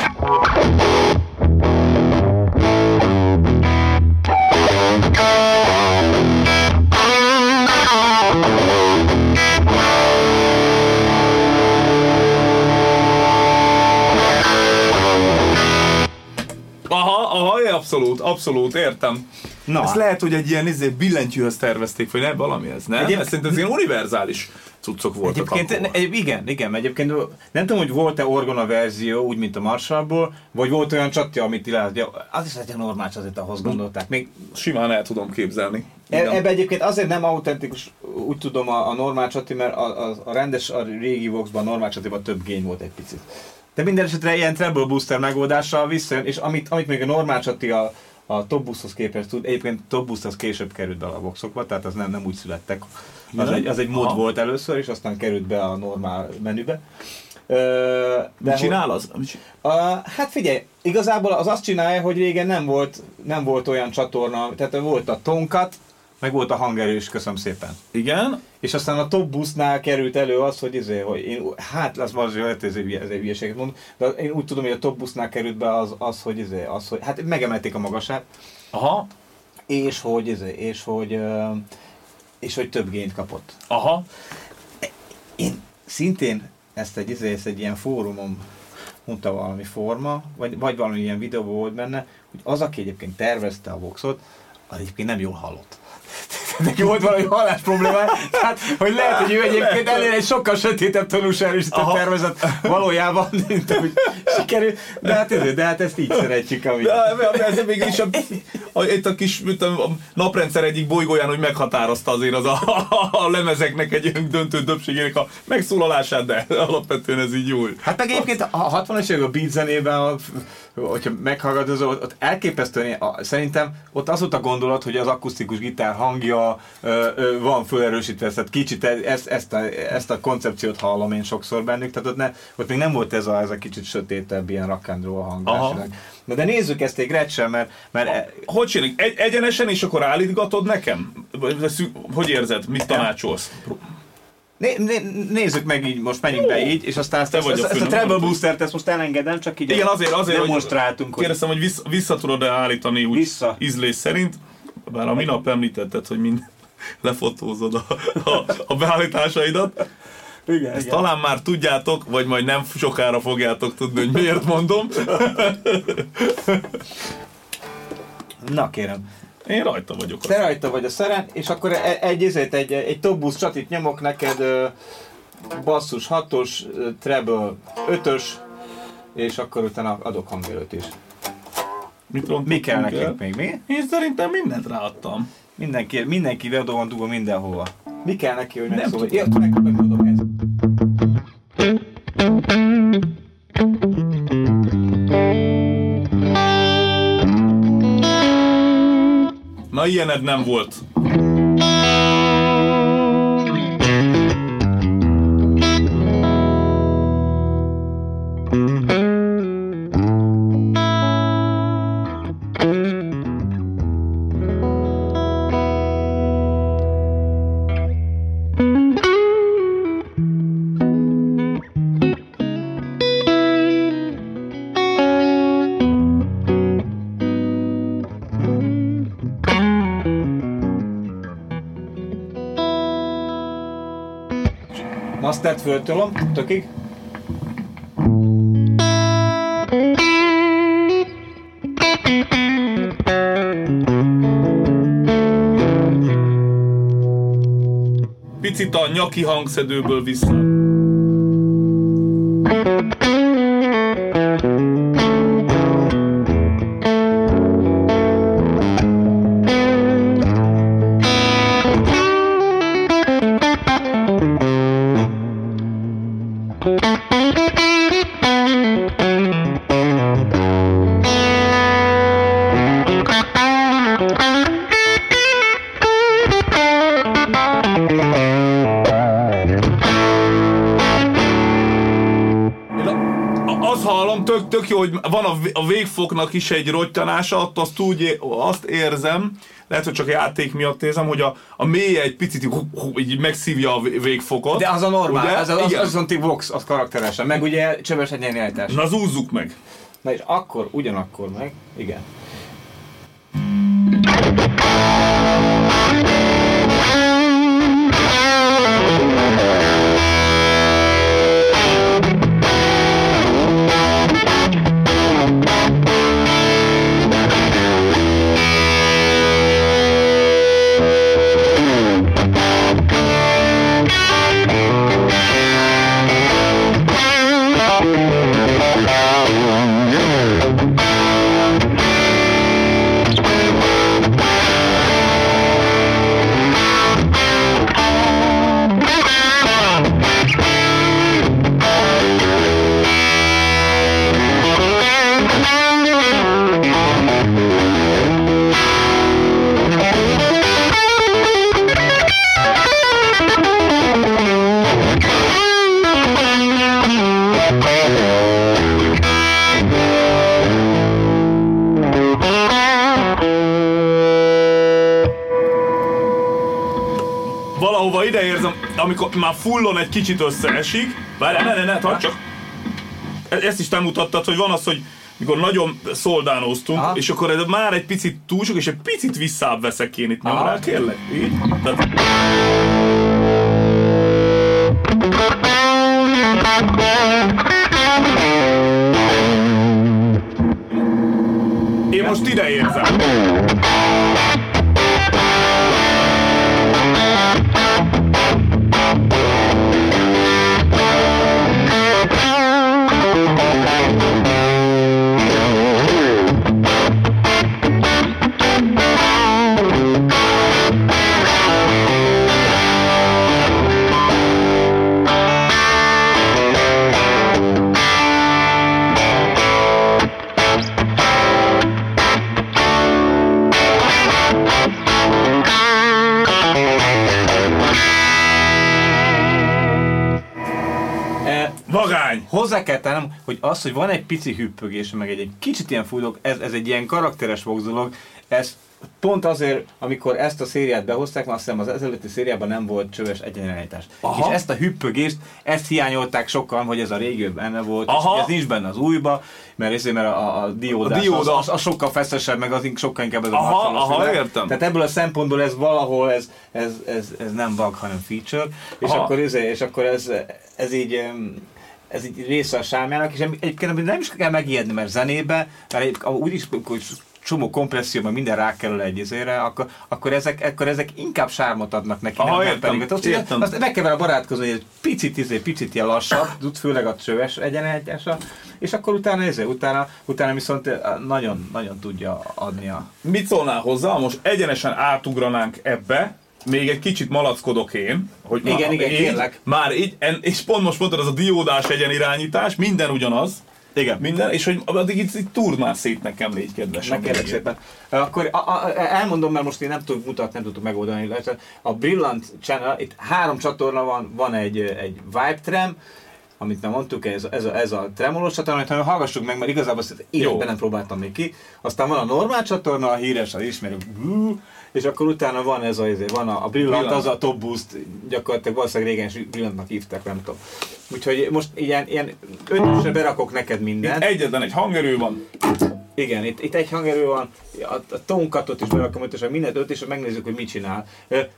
abszolút, abszolút, értem. Na. Ez lehet, hogy egy ilyen izé, billentyűhöz tervezték, vagy ne, valami ez, nem? Egyéb... Ez szerintem ez ilyen univerzális cuccok voltak Egyébként, akkor. Egy, igen, igen, egyébként nem tudom, hogy volt-e orgona verzió, úgy, mint a Marshallból, vagy volt olyan csatja, amit illetve, az is egy normális, azért ahhoz gondolták. Még simán el tudom képzelni. E, ebbe egyébként azért nem autentikus, úgy tudom, a, a normál csati, mert a, a, a rendes, a régi Voxban, a normál csatiban több gény volt egy picit. De minden esetre ilyen treble booster megoldással visszajön, és amit, amit még a normál csati a, a Top Boosthoz képest tud, egyébként Top Boost az később került be a boxokba, tehát az nem, nem úgy születtek. Az egy, az egy mod Aha. volt először, és aztán került be a normál menübe. De Mit csinál az? A, hát figyelj, igazából az azt csinálja, hogy régen nem volt, nem volt olyan csatorna, tehát volt a Tonkat, meg volt a hangerős, köszönöm szépen. Igen. És aztán a Top Boostnál került elő az, hogy, izé, hogy én, hát az valószínűleg ez egy, ez egy hülyeséget mondom, de én úgy tudom, hogy a Top Boostnál került be az, az hogy, izé, az, hogy hát megemelték a magasát. Aha. És hogy, izé, és hogy, és hogy több gént kapott. Aha. Én szintén ezt egy, izé, ezt egy ilyen fórumon mondta valami forma, vagy, vagy valami ilyen videó volt benne, hogy az, aki egyébként tervezte a Voxot, az egyébként nem jól hallott neki volt valami hallás problémája, tehát hogy lehet, hogy ő egyébként elér egy sokkal sötétebb tanúsárűsített tervezet valójában, mint hogy sikerül, de hát, ez, de hát ezt így szeretjük. Ami... De, ez mégis a, a, itt a kis a naprendszer egyik bolygóján, hogy meghatározta azért az a, a, a lemezeknek egy döntő többségének a megszólalását, de alapvetően ez így jó. Hát meg egyébként a 60-as évek a beat zenében, hogyha meghallgatod, ott elképesztően, szerintem ott az volt a gondolat, hogy az akusztikus gitár hangja van felerősítve, tehát kicsit e- ezt, ezt, a, ezt a koncepciót hallom én sokszor bennük, tehát ott, ne, ott még nem volt ez a, ez a kicsit sötétebb ilyen rock and roll hangás. Na de nézzük ezt egy Gretchen, mert... mert e- hogy csináljuk? Egy, egyenesen, és akkor állítgatod nekem? Hogy érzed? Mit tanácsolsz? Né, né, nézzük meg így, most menjünk be így, és aztán ezt, ezt, ezt, ezt a Treble Booster-t ezt most elengedem, csak így Igen, azért, azért demonstráltunk. Hogy kérdeztem, hogy vissza, vissza tudod-e állítani úgy vissza. ízlés szerint, bár a minap említetted, hogy mind lefotózod a, a, a beállításaidat. Igen, Ezt igen. talán már tudjátok, vagy majd nem sokára fogjátok tudni, hogy miért mondom. Na kérem. Én rajta vagyok. Te rajta vagy a szeren, és akkor e- egy, egy, egy, egy top busz csatit nyomok neked, basszus 6-os, treble 5-ös, és akkor utána adok hangerőt is. Mit mi kell nekünk még? Mi? Én szerintem mindent ráadtam. Mindenki, mindenki oda van dugva mindenhova. Mi kell neki, hogy megszólj? Ilyened nem volt. Mastert föltolom, tökig. Picit a nyaki hangszedőből vissza. A, végfoknak is egy rottyanása, ott azt úgy azt érzem, lehet, hogy csak a játék miatt érzem, hogy a, a mélye egy picit így, így megszívja a végfokot. De az a normál, ugye? az, az, az, az, az, Vox, az karakteresen, meg ugye csöves egy. Na az úzzuk meg. Na és akkor, ugyanakkor meg, igen. Amikor már fullon egy kicsit összeesik. Várjál, ne, ne, ne, tarts csak. Ezt is te mutattad, hogy van az, hogy mikor nagyon szoldánoztunk, Aha. és akkor ez már egy picit túl sok, és egy picit visszább veszek én itt. Nyom Aha. rá, kérlek. Így? Tehát... Hozzá kell tennem, hogy az, hogy van egy pici hüppögés, meg egy, egy kicsit ilyen fújdog, ez, ez egy ilyen karakteres Vox dolog, ez pont azért, amikor ezt a szériát behozták, mert azt hiszem az ezelőtti szériában nem volt csöves egyenirányítás. És ezt a hüppögést, ezt hiányolták sokan, hogy ez a régiben benne volt, Aha. és ez nincs benne az újba, mert, ezért, mert a, a, a diódás A dióda. az, az, az, sokkal feszesebb, meg az sokkal inkább ez a Aha, aha, értem. Tehát ebből a szempontból ez valahol, ez, ez, ez, ez nem bug, hanem feature, és Aha. akkor, ez, és akkor ez, ez így ez így része a sámjának, és egyébként nem is kell megijedni, mert zenébe, mert egy, úgyis hogy csomó kompresszióban minden rákerül egy izére, akkor, akkor, ezek, akkor ezek inkább sármot adnak neki, Aha, nem, értem, pedig. Azt, értem. azt meg kell vele barátkozni, hogy egy picit, izé, picit ilyen lassabb, főleg a csöves egyenegyása, és akkor utána, izé, utána, utána viszont eh, nagyon, nagyon tudja adni a... Mit szólnál hozzá, most egyenesen átugranánk ebbe, még egy kicsit malackodok én, hogy Igen, ma- igen, kérlek. Már így, en, és pont most mondtad, az a diódás egyenirányítás, minden ugyanaz, Igen. minden, és hogy addig itt, itt túrd már szét nekem, légy kedves. Meg kérlek szépen. Akkor a, a, elmondom, mert most én nem tudok mutatni, nem tudok megoldani. A Brilliant Channel, itt három csatorna van, van egy, egy Vibe Tram, amit nem mondtuk, ez, ez, a, ez a tremolós csatorna, amit hallgassuk meg, mert igazából ezt életben nem próbáltam még ki. Aztán van a normál csatorna, a híres, az ismerők, és akkor utána van ez a, van a, a Brilliant. az a top boost, gyakorlatilag valószínűleg régen is Brillantnak hívták, nem tudom. Úgyhogy most ilyen, ilyen ötösre berakok neked mindent. Itt egyetlen egy hangerő van, Igen, itt, itt egy hangerő van, a, a tonkatot is berakom ötösen, mindent öt, és megnézzük, hogy mit csinál.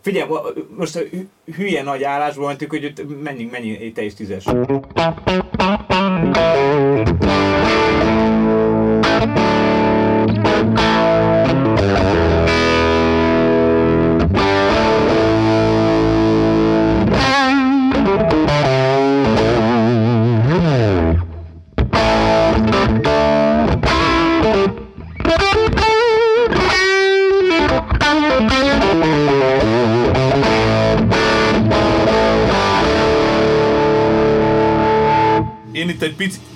Figyelj, most hü- hülye nagy állásban mentünk, hogy menjünk, menjünk, te is tízes.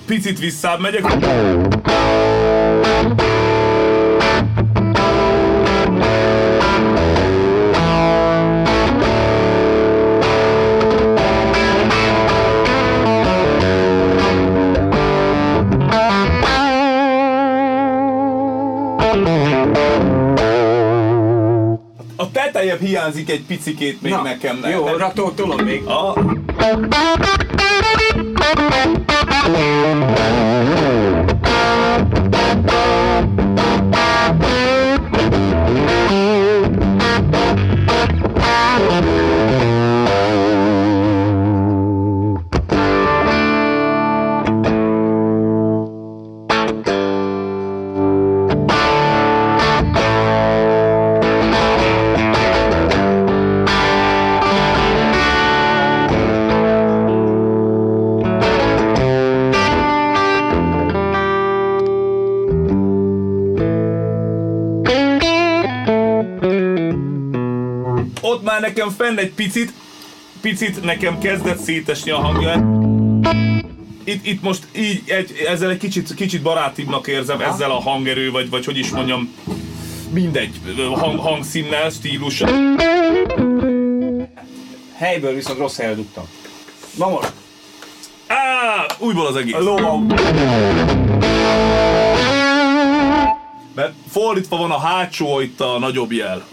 Picit visszább megyek, a tetejebb hiányzik egy picikét még nekem. ne- jó, tolom még. A, down, down, down. Nekem fenn egy picit, picit nekem kezdett szétesni a hangja. Itt, itt most így, egy, ezzel egy kicsit, kicsit barátibbnak érzem, ezzel a hangerő, vagy, vagy hogy is mondjam, mindegy, hang, hangszínnel, stílus. Helyből viszont rossz helyre dugtam. Na most, Á, újból az egész. a lóvam. Mert fordítva van a hátsó, itt a nagyobb jel.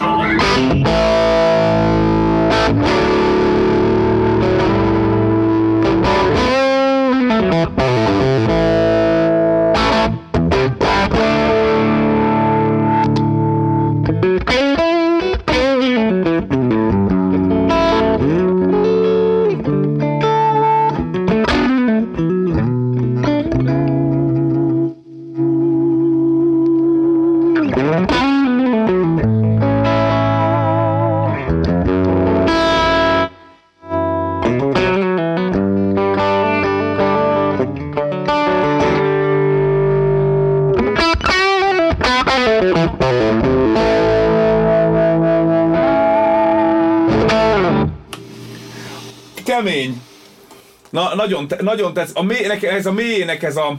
Nagyon, nagyon tetsz. A mély, ez a mélyének ez a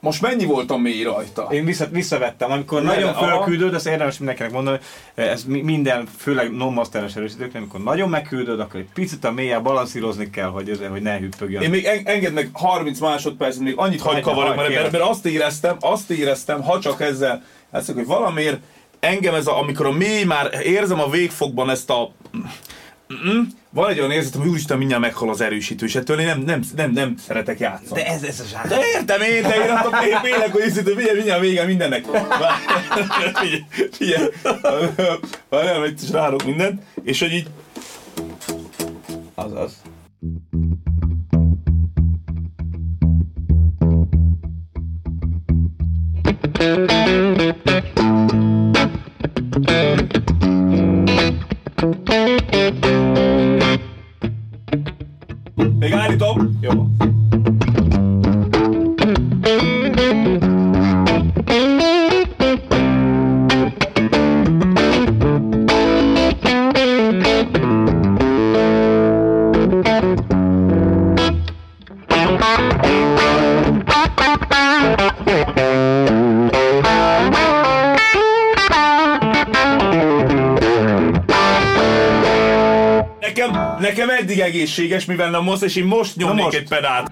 most mennyi volt a mély rajta? Én vissza, visszavettem, amikor Mely, nagyon fölküldöd, ezt érdemes mindenkinek mondani, ez minden, főleg non-masteres erősítőknek, amikor nagyon megküldöd, akkor egy picit a mélyen balanszírozni kell, hogy, ez, hogy ne hüppögjön. Én még engedd meg 30 másodperc, még annyit hagy kavarok, mert, mert, mert, azt éreztem, azt éreztem, ha csak ezzel, ezt, hogy valamiért engem ez a, amikor a mély már érzem a végfogban ezt a Mm-mm. Van egy olyan érzetem, hogy úristen mindjárt meghal az erősítő, és ettől én nem, nem, nem, nem szeretek játszani. De ez, ez a zsár. De értem én, de én attól félek, hogy hiszem, hogy mindjárt vége mindennek. Figyelj, várjál, hogy is rárok mindent, és hogy így... Azaz. Állítom. Jó. Nekem egészséges, mivel nem most, és én most nyomnék most. egy pedált.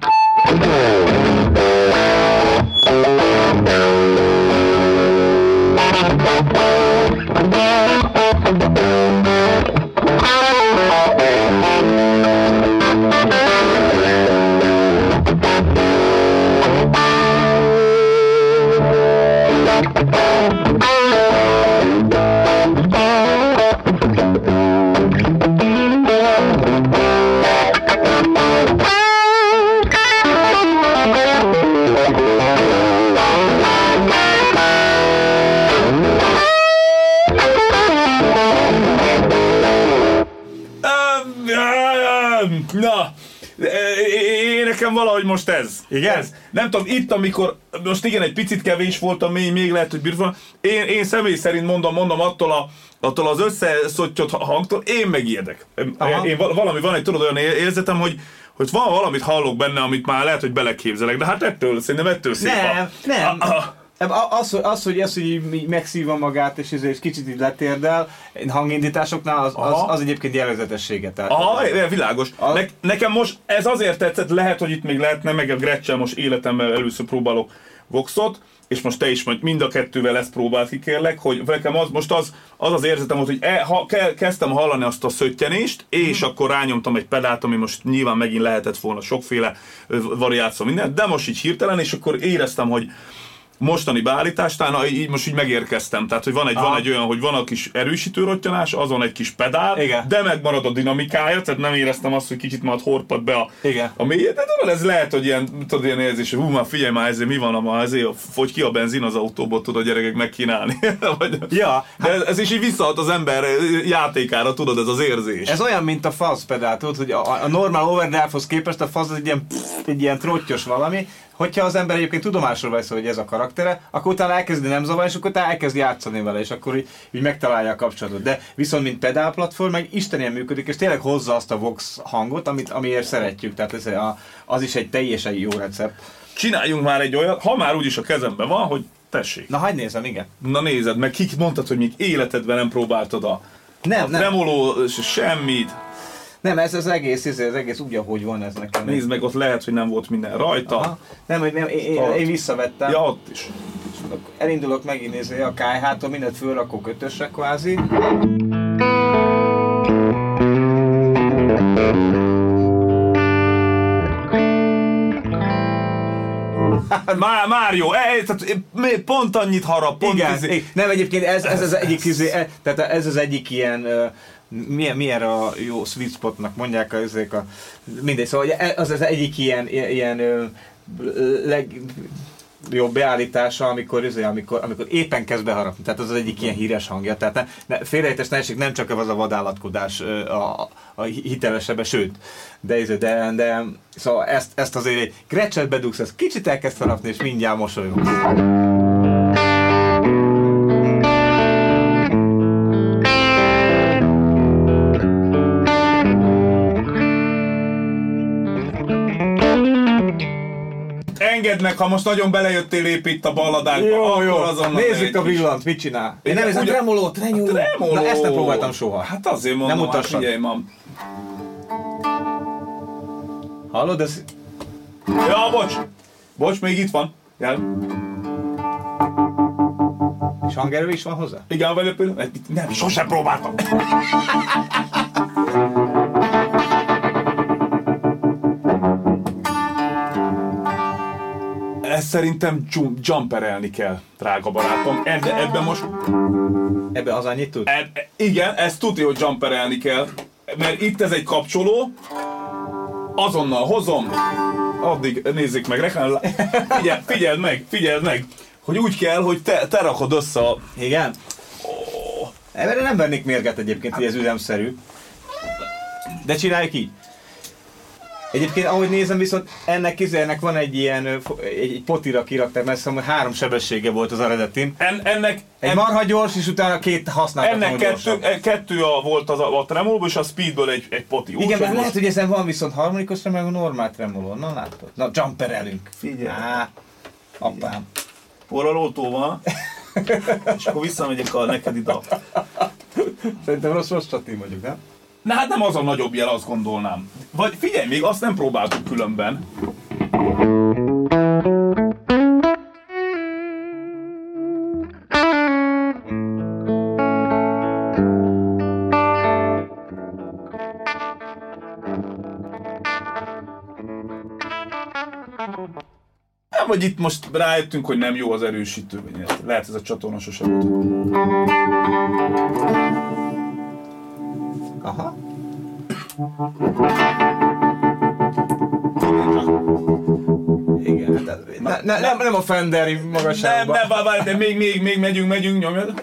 Igen? Ez. Nem tudom, itt amikor, most igen, egy picit kevés volt a mély, még lehet, hogy bírva. Én, én személy szerint mondom, mondom attól a, attól az összeszottyot hangtól, én megijedek. Aha. Én valami, van egy tudod olyan érzetem, hogy hogy van valamit hallok benne, amit már lehet, hogy beleképzelek, de hát ettől, szerintem ettől szép Nem, a, nem. A, a, az, hogy, az, hogy, az, hogy megszívva magát, és, és kicsit így letérdel, hangindításoknál az, az, az egyébként jellegzetessége. Tehát Aha, világos. A... Ne, nekem most ez azért tetszett, lehet, hogy itt még lehetne, meg a Gretchen most életemben először próbálok Voxot, és most te is majd mind a kettővel ezt próbált ki kérlek, hogy nekem az, most az az, az érzetem volt, hogy e, ha, ke, kezdtem hallani azt a szöttyenést, és mm. akkor rányomtam egy pedált, ami most nyilván megint lehetett volna sokféle variáció minden, de most így hirtelen, és akkor éreztem, hogy mostani beállításnál, így most így megérkeztem. Tehát, hogy van egy, van egy olyan, hogy van a kis erősítő rottyanás, azon egy kis pedál, Igen. de megmarad a dinamikája, tehát nem éreztem azt, hogy kicsit már horpad be a, Igen. a mélyet. De tudod, ez lehet, hogy ilyen, tudod, ilyen érzés, hogy hú, már figyelj már, ezért mi van, ma ezért fogy ki a benzin az autóból, tudod a gyerekek megkínálni. Vagy, ja, de ez, ez, is így visszahat az ember játékára, tudod, ez az érzés. Ez olyan, mint a fasz pedál, tudod, hogy a, a normál overdrive-hoz képest a fasz egy ilyen, egy ilyen trottyos valami, hogyha az ember egyébként tudomásról vesz, hogy ez a karaktere, akkor utána elkezdi nem zavarni, és akkor utána elkezd játszani vele, és akkor így, így megtalálja a kapcsolatot. De viszont, mint pedálplatform, meg istenien működik, és tényleg hozza azt a Vox hangot, amit, amiért szeretjük. Tehát ez a, az is egy teljesen jó recept. Csináljunk már egy olyat, ha már úgyis a kezemben van, hogy tessék. Na, hagyd nézem, igen. Na nézed, meg kik mondtad, hogy még életedben nem próbáltad a, nem, a nem. tremoló, semmit. Nem, ez az egész, ez az egész úgy, ahogy van ez nekem. Nézd meg, ott lehet, hogy nem volt minden rajta. Aha. Nem, nem én, én, én, visszavettem. Ja, ott is. Elindulok megint nézni a KH-tól, mindent fölrakok ötösre kvázi. már, már jó, e, tehát, pont annyit harap, pont Igen, izé. nem egyébként ez, ez, az egyik, izé, e, tehát ez az egyik ilyen milyen, milyen a jó sweet spotnak mondják ezek a, mindegy, szóval e, az az egyik ilyen, ilyen leg, jó beállítása, amikor, azért, amikor, amikor éppen kezd beharapni. Tehát az az egyik ilyen híres hangja. Tehát ne, ne, félrejtes ne esik, nem csak az a vadállatkodás a, a hitelesebbe, sőt. De, de, de szóval ezt, ezt azért egy Gretchet bedugsz, ez kicsit elkezd harapni, és mindjárt mosolyogsz. Engedd meg, ha most nagyon belejöttél épp itt a balladánkba, Jó, akkor jó. azonnal Nézzük a villant, mit csinál. Én nem hiszem, ugye- tremoló, tremoló. Tremoló. Na, ezt nem próbáltam soha. Hát azért mondom, Nem hát figyelj, mam. Hallod, ez... Ja, bocs! Bocs, még itt van. Jel. És hangerő is van hozzá? Igen, vagy például? Nem, sosem próbáltam. szerintem jum- jumperelni kell, drága barátom. Ebbe, ebbe most... Ebbe az annyit tud? E, igen, ezt tudja, hogy jumperelni kell. Mert itt ez egy kapcsoló. Azonnal hozom. Addig nézzék meg, reklám. Figyel, figyeld meg, figyeld meg. Hogy úgy kell, hogy te, te rakod össze a... Igen? Erre nem vennék mérget egyébként, hogy ez üzemszerű. De csináljuk így. Egyébként, ahogy nézem, viszont ennek kizérnek van egy ilyen, egy, egy potira kirakták, mert hogy három sebessége volt az eredetin. En, ennek, Egy en, marha gyors, és utána két használhatatlan ennek kettő, gyorsabb. e- kettő a, volt az a, a tremolóból, és a speedből egy, egy poti. Úgy, Igen, mert lehet, hogy ezen van viszont harmadikos meg a normál tremoló. Na látod? Na, jumperelünk. Figyelj. Á, apám. Forralótó van, és akkor visszamegyek a neked ide. Szerintem rossz, rossz csatim vagyok, nem? Na hát nem az a nagyobb jel, azt gondolnám. Vagy figyelj, még azt nem próbáltuk különben. Nem, vagy itt most rájöttünk, hogy nem jó az erősítő, lehet ez a csatorna sose volt. Aha. Igen, hát ne, ne, nem, nem a Fenderi Nem, magasságban. nem, várj, várj, de még, még, még megyünk, megyünk, nyomjad.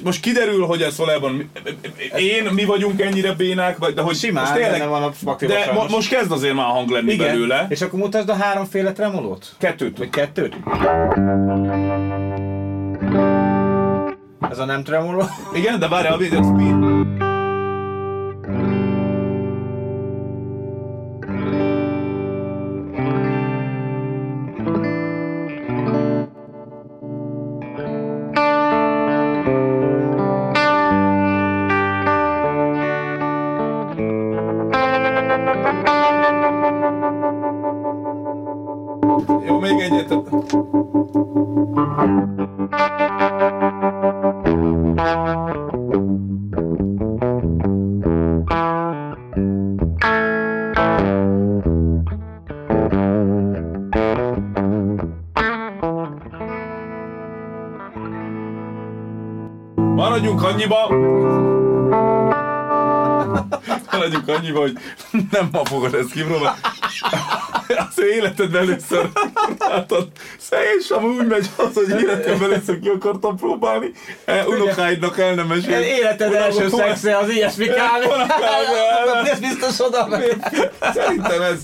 Most, most kiderül, hogy ez valójában én, mi vagyunk ennyire bénák, vagy de hogy Simán, most tényleg, van a de mo- most kezd azért már hang lenni Igen. belőle. És akkor mutasd a háromféle tremolót? Kettőt. Vagy kettőt? Ez a nem tremoló? Igen, de várjál, a videó speed. Maradjunk annyiba. Maradjunk annyiba, hogy nem ma fogod ezt kipróbálni. Az életedben először látod. És amúgy megy az, hogy életemben először ki akartam próbálni. E, unokáidnak el nem mesél. életed első szexe az ilyesmi kávé. Ez biztos oda megy. Szerintem ez...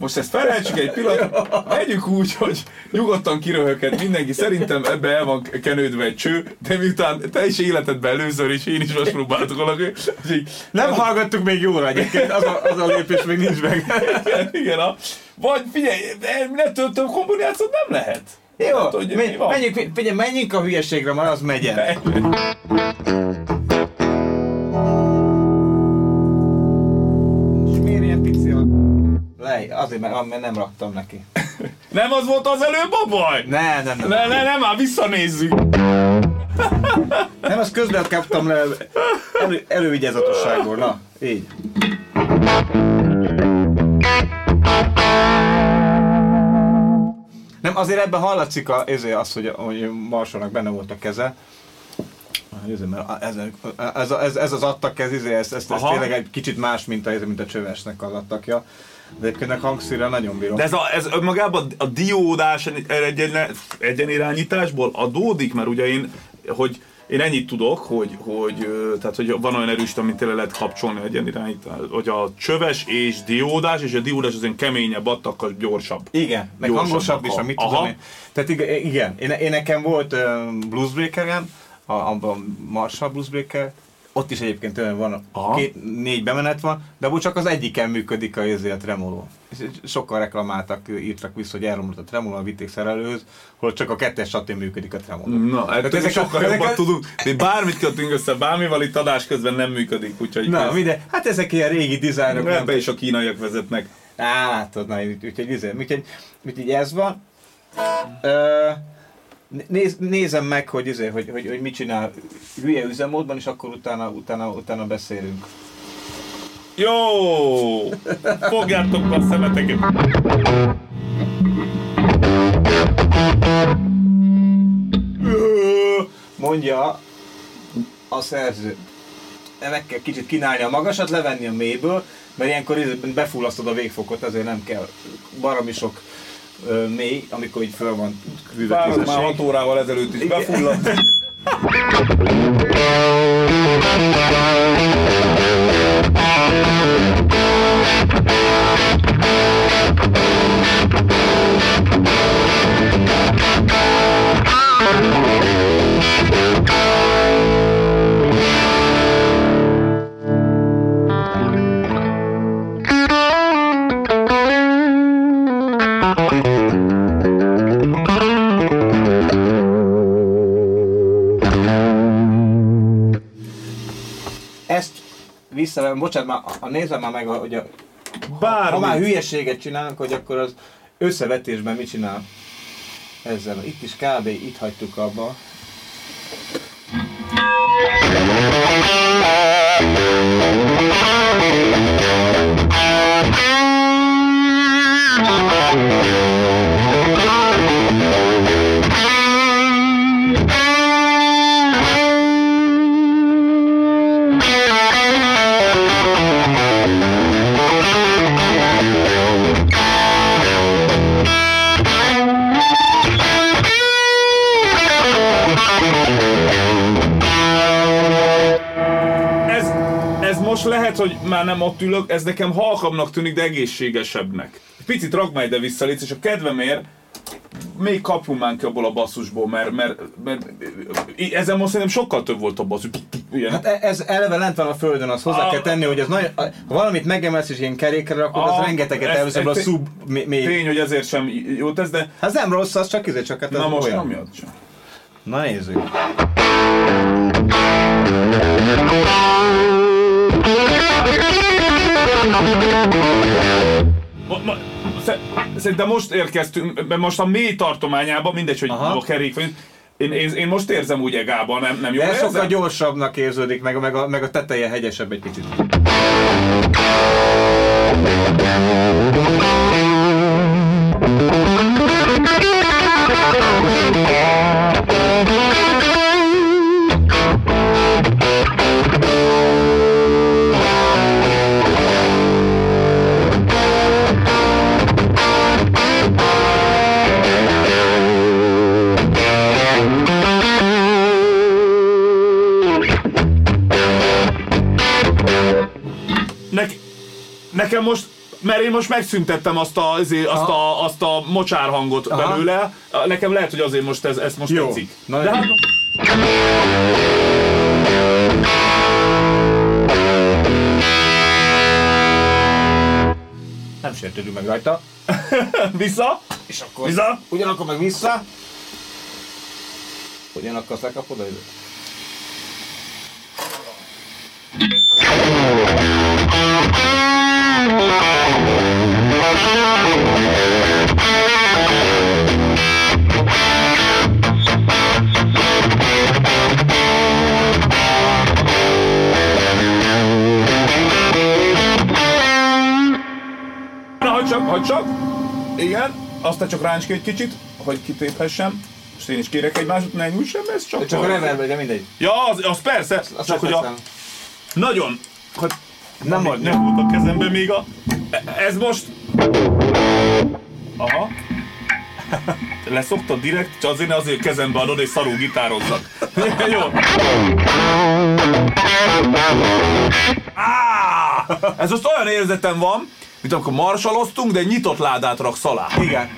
Most ezt felejtsük egy pillanat, megyünk úgy, hogy nyugodtan kiröhöghet mindenki. Szerintem ebbe el van kenődve egy cső, de miután te is életedben először is, én is most próbáltuk úgyhogy- Nem hallgattuk még jóra egyébként, az a, az a lépés még nincs meg. Igen, igen, a, vagy figyelj, ne több, kombinációt nem lehet. Jó, Hát, hogy mi menjünk, figyelj, menjünk a hülyeségre, már az megyen. Lej, azért, mert, mert nem raktam neki. Nem az volt az előbb a baj? Ne, nem, nem. Ne, ne, nem, már visszanézzük. Nem, azt közben kaptam le elő, elővigyázatosságból. Na, így. Nem, azért ebben hallatszik a, ezért az, hogy, hogy Marsalnak benne volt a keze. Ez, ez, ez, ez, ez az attak, ez, ez, ez, ez, ez tényleg egy kicsit más, mint a, mint a csövesnek az attakja. De egyébként hangszíre nagyon bírom. De ez, a, ez magában a diódás egyen, egyenirányításból adódik, mert ugye én, hogy én ennyit tudok, hogy, hogy, tehát, hogy van olyan erős, amit tényleg lehet kapcsolni egyenirányítás, hogy a csöves és diódás, és a diódás az olyan keményebb, attakkal gyorsabb. Igen, meg hangosabb is, amit tudom én. Tehát igen, én, én nekem volt uh, bluesbreakerem, a, a Marshall bluesbreaker, ott is egyébként olyan van, Aha. két, négy bemenet van, de abból csak az egyiken működik a, a tremoló. Sokkal reklamáltak, írtak vissza, hogy elromlott a tremoló, a vitték szerelőhöz, hogy csak a kettes satén működik a tremoló. Na, hát ezek sokkal jobban ezek... tudunk. Mi bármit kötünk össze, bármival itt adás közben nem működik, úgyhogy... Na, ez... minden, hát ezek ilyen régi dizájnok. Ebbe is a kínaiak vezetnek. Á, látod, na, úgyhogy, úgyhogy, úgyhogy, úgyhogy ez van. Ö, Néz, nézem meg, hogy, izé, hogy, hogy, hogy mit csinál hülye üzemmódban, és akkor utána, utána, utána beszélünk. Jó! Fogjátok a szemeteket! Mondja a szerző. Meg kell kicsit kínálni a magasat, levenni a mélyből, mert ilyenkor befullasztod a végfokot, ezért nem kell baromi sok mély, amikor így föl van küldve Már 6 órával ezelőtt is befulladt. vissza, bocsánat, már, a nézem már meg, hogy a, Bármi. ha már hülyeséget csinálnak, hogy akkor az összevetésben mit csinál ezzel. Itt is kb. itt hagytuk abba. Most lehet, hogy már nem ott ülök, ez nekem halkabbnak tűnik, de egészségesebbnek. Picit rakd már ide vissza, légy, és a kedvemért még kapjunk már ki abból a basszusból, mert, mert, mert, mert ezen most szerintem sokkal több volt a basszus. Ilyen. Hát e- ez eleve lent van a földön, azt hozzá a, kell tenni, hogy az nagy, ha valamit megemelsz és ilyen kerékre rakod, az rengeteget elveszem a szub még. Tény, hogy ezért sem jó tesz, de... Hát nem rossz, az csak izé, csak hát Na most olyan. nem sem. Na nézzük. Szerintem most érkeztünk, mert most a mély tartományában, mindegy, hogy Aha. a kerék vagy, én, én, én, most érzem úgy egában, nem, nem jó Ez sokkal gyorsabbnak érződik, meg, meg, a, meg a teteje hegyesebb egy kicsit. Nekem most, mert én most megszüntettem azt a, azért, azt a, azt a mocsár hangot Aha. belőle, nekem lehet, hogy azért most ez, ez most Jó. tetszik. Na, De hát... Nem sértődünk meg rajta. vissza. És akkor vissza. ugyanakkor meg vissza. Ugyanakkor azt lekapod a hagyd csak. Igen, aztán csak ráncs ki egy kicsit, hogy kitéphessem. Most én is kérek egy másodot, ne nyújts sem, ez csak... Csak a reverb, de mindegy. Ja, az, az persze, Azt csak hogy a... Nagyon... Hogy Nem mond, nem volt a kezemben még a... Ez most... Aha. Leszoktad direkt, csak azért, azért kezembe adod és szarú gitározzak. Jó. Á! Ez most olyan érzetem van, mint amikor marsaloztunk, de egy nyitott ládát raksz alá. Igen.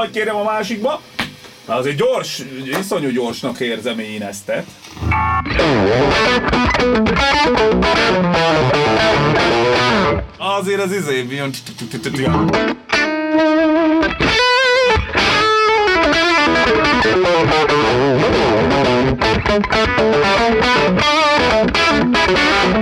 Hagyj kérem a másikba. Na azért gyors, iszonyú gyorsnak érzem én ezt. Azért az izé, milyen... Ó,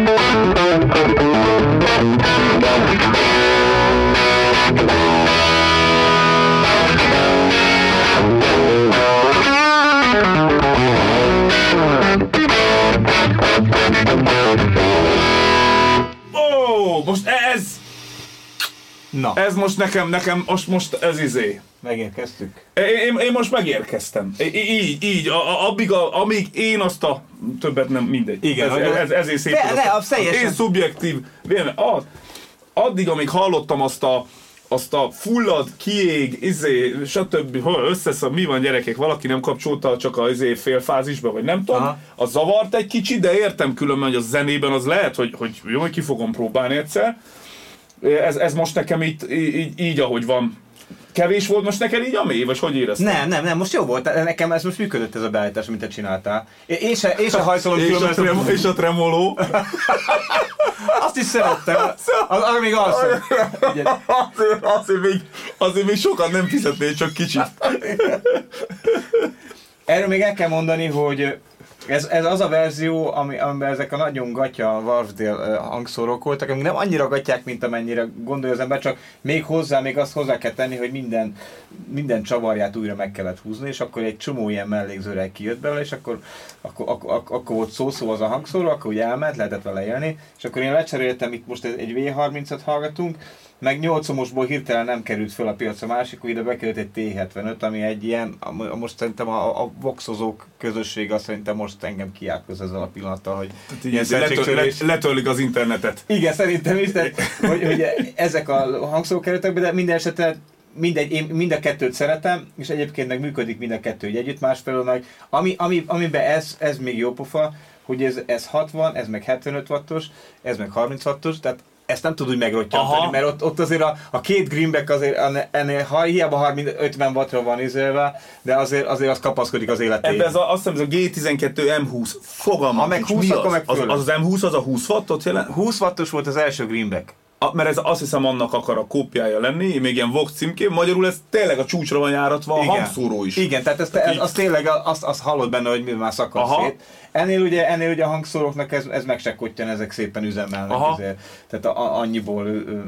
Na, ez most nekem, nekem, most, most ez izé. megérkeztük. Én, én, most megérkeztem. I- így, így, a, a, addig, a, amíg én azt a többet nem mindegy. Igen, ez, ez, ezért szép. De- de, az Én szubjektív vélemény. Az, addig, amíg hallottam azt a azt a fullad, kiég, izé, stb. Hol összeszab, mi van gyerekek, valaki nem kapcsolta csak a izé félfázisba, vagy nem tudom, Aha. az zavart egy kicsit, de értem különben, hogy a zenében az lehet, hogy, hogy jó, hogy ki fogom próbálni egyszer. Ez, ez most nekem itt, így, így, ahogy van. Kevés volt most neked így a mély, vagy hogy érezted? Nem, nem, nem, most jó volt. Nekem ez most működött ez a beállítás, amit te csináltál. Én- se, én se hajszolom És a, trem- és a tremoló. Azt is szerettem. Az, az még alszom. Azért, azért, még, azért még sokan nem fizetnél, csak kicsit. Erről még el kell mondani, hogy ez, ez az a verzió, ami, amiben ezek a nagyon gatya Warsdale ö, hangszórók voltak, amik nem annyira gatyák, mint amennyire gondolja az ember, csak még hozzá, még azt hozzá kell tenni, hogy minden, minden csavarját újra meg kellett húzni, és akkor egy csomó ilyen mellékzőrel kijött belőle, és akkor, akkor, akkor, akkor, akkor volt szó-szó az a hangszóró, akkor úgy elment, lehetett vele élni, és akkor én lecseréltem, itt most egy V30-at hallgatunk, meg 8 omosból hirtelen nem került föl a piacra másik, ide bekerült egy T75, ami egy ilyen, a- most szerintem a, a voxozók közösség azt szerintem most engem kiátkoz ezzel a pillanattal, hogy szertségcsörés. let, letörlik az internetet. Igen, szerintem is, de, hogy, hogy ezek a hangszókeretek, de minden esetre mindegy, én mind a kettőt szeretem, és egyébként meg működik mind a kettő így együtt, másfelől meg, ami, ami, amiben ez, ez még jó pofa, hogy ez, ez 60, ez meg 75 wattos, ez meg 30 wattos, tehát ezt nem tud úgy megrottyanítani, mert ott, ott azért a, a két greenback azért ennél, ha hiába 30, 50 wattra van izélve, de azért, azért az kapaszkodik az életéhez. Ebben ez a, azt hiszem ez a G12 M20 fogalmam Ha meg nincs, 20, mi akkor az? meg az, az, az M20 az a 20 wattot jelent? 20 wattos volt az első greenback. A, mert ez azt hiszem annak akar a kópiája lenni, még ilyen Vox címkén, magyarul ez tényleg a csúcsra van járatva a hangszóró is. Igen, tehát ez, ez, az tényleg azt, azt hallod benne, hogy mi már szakad Aha. szét. Ennél ugye, ennél ugye a hangszóróknak ez, ez meg se kottyan, ezek szépen üzemelnek. Aha. Azért. Tehát a, a, annyiból ö, ö,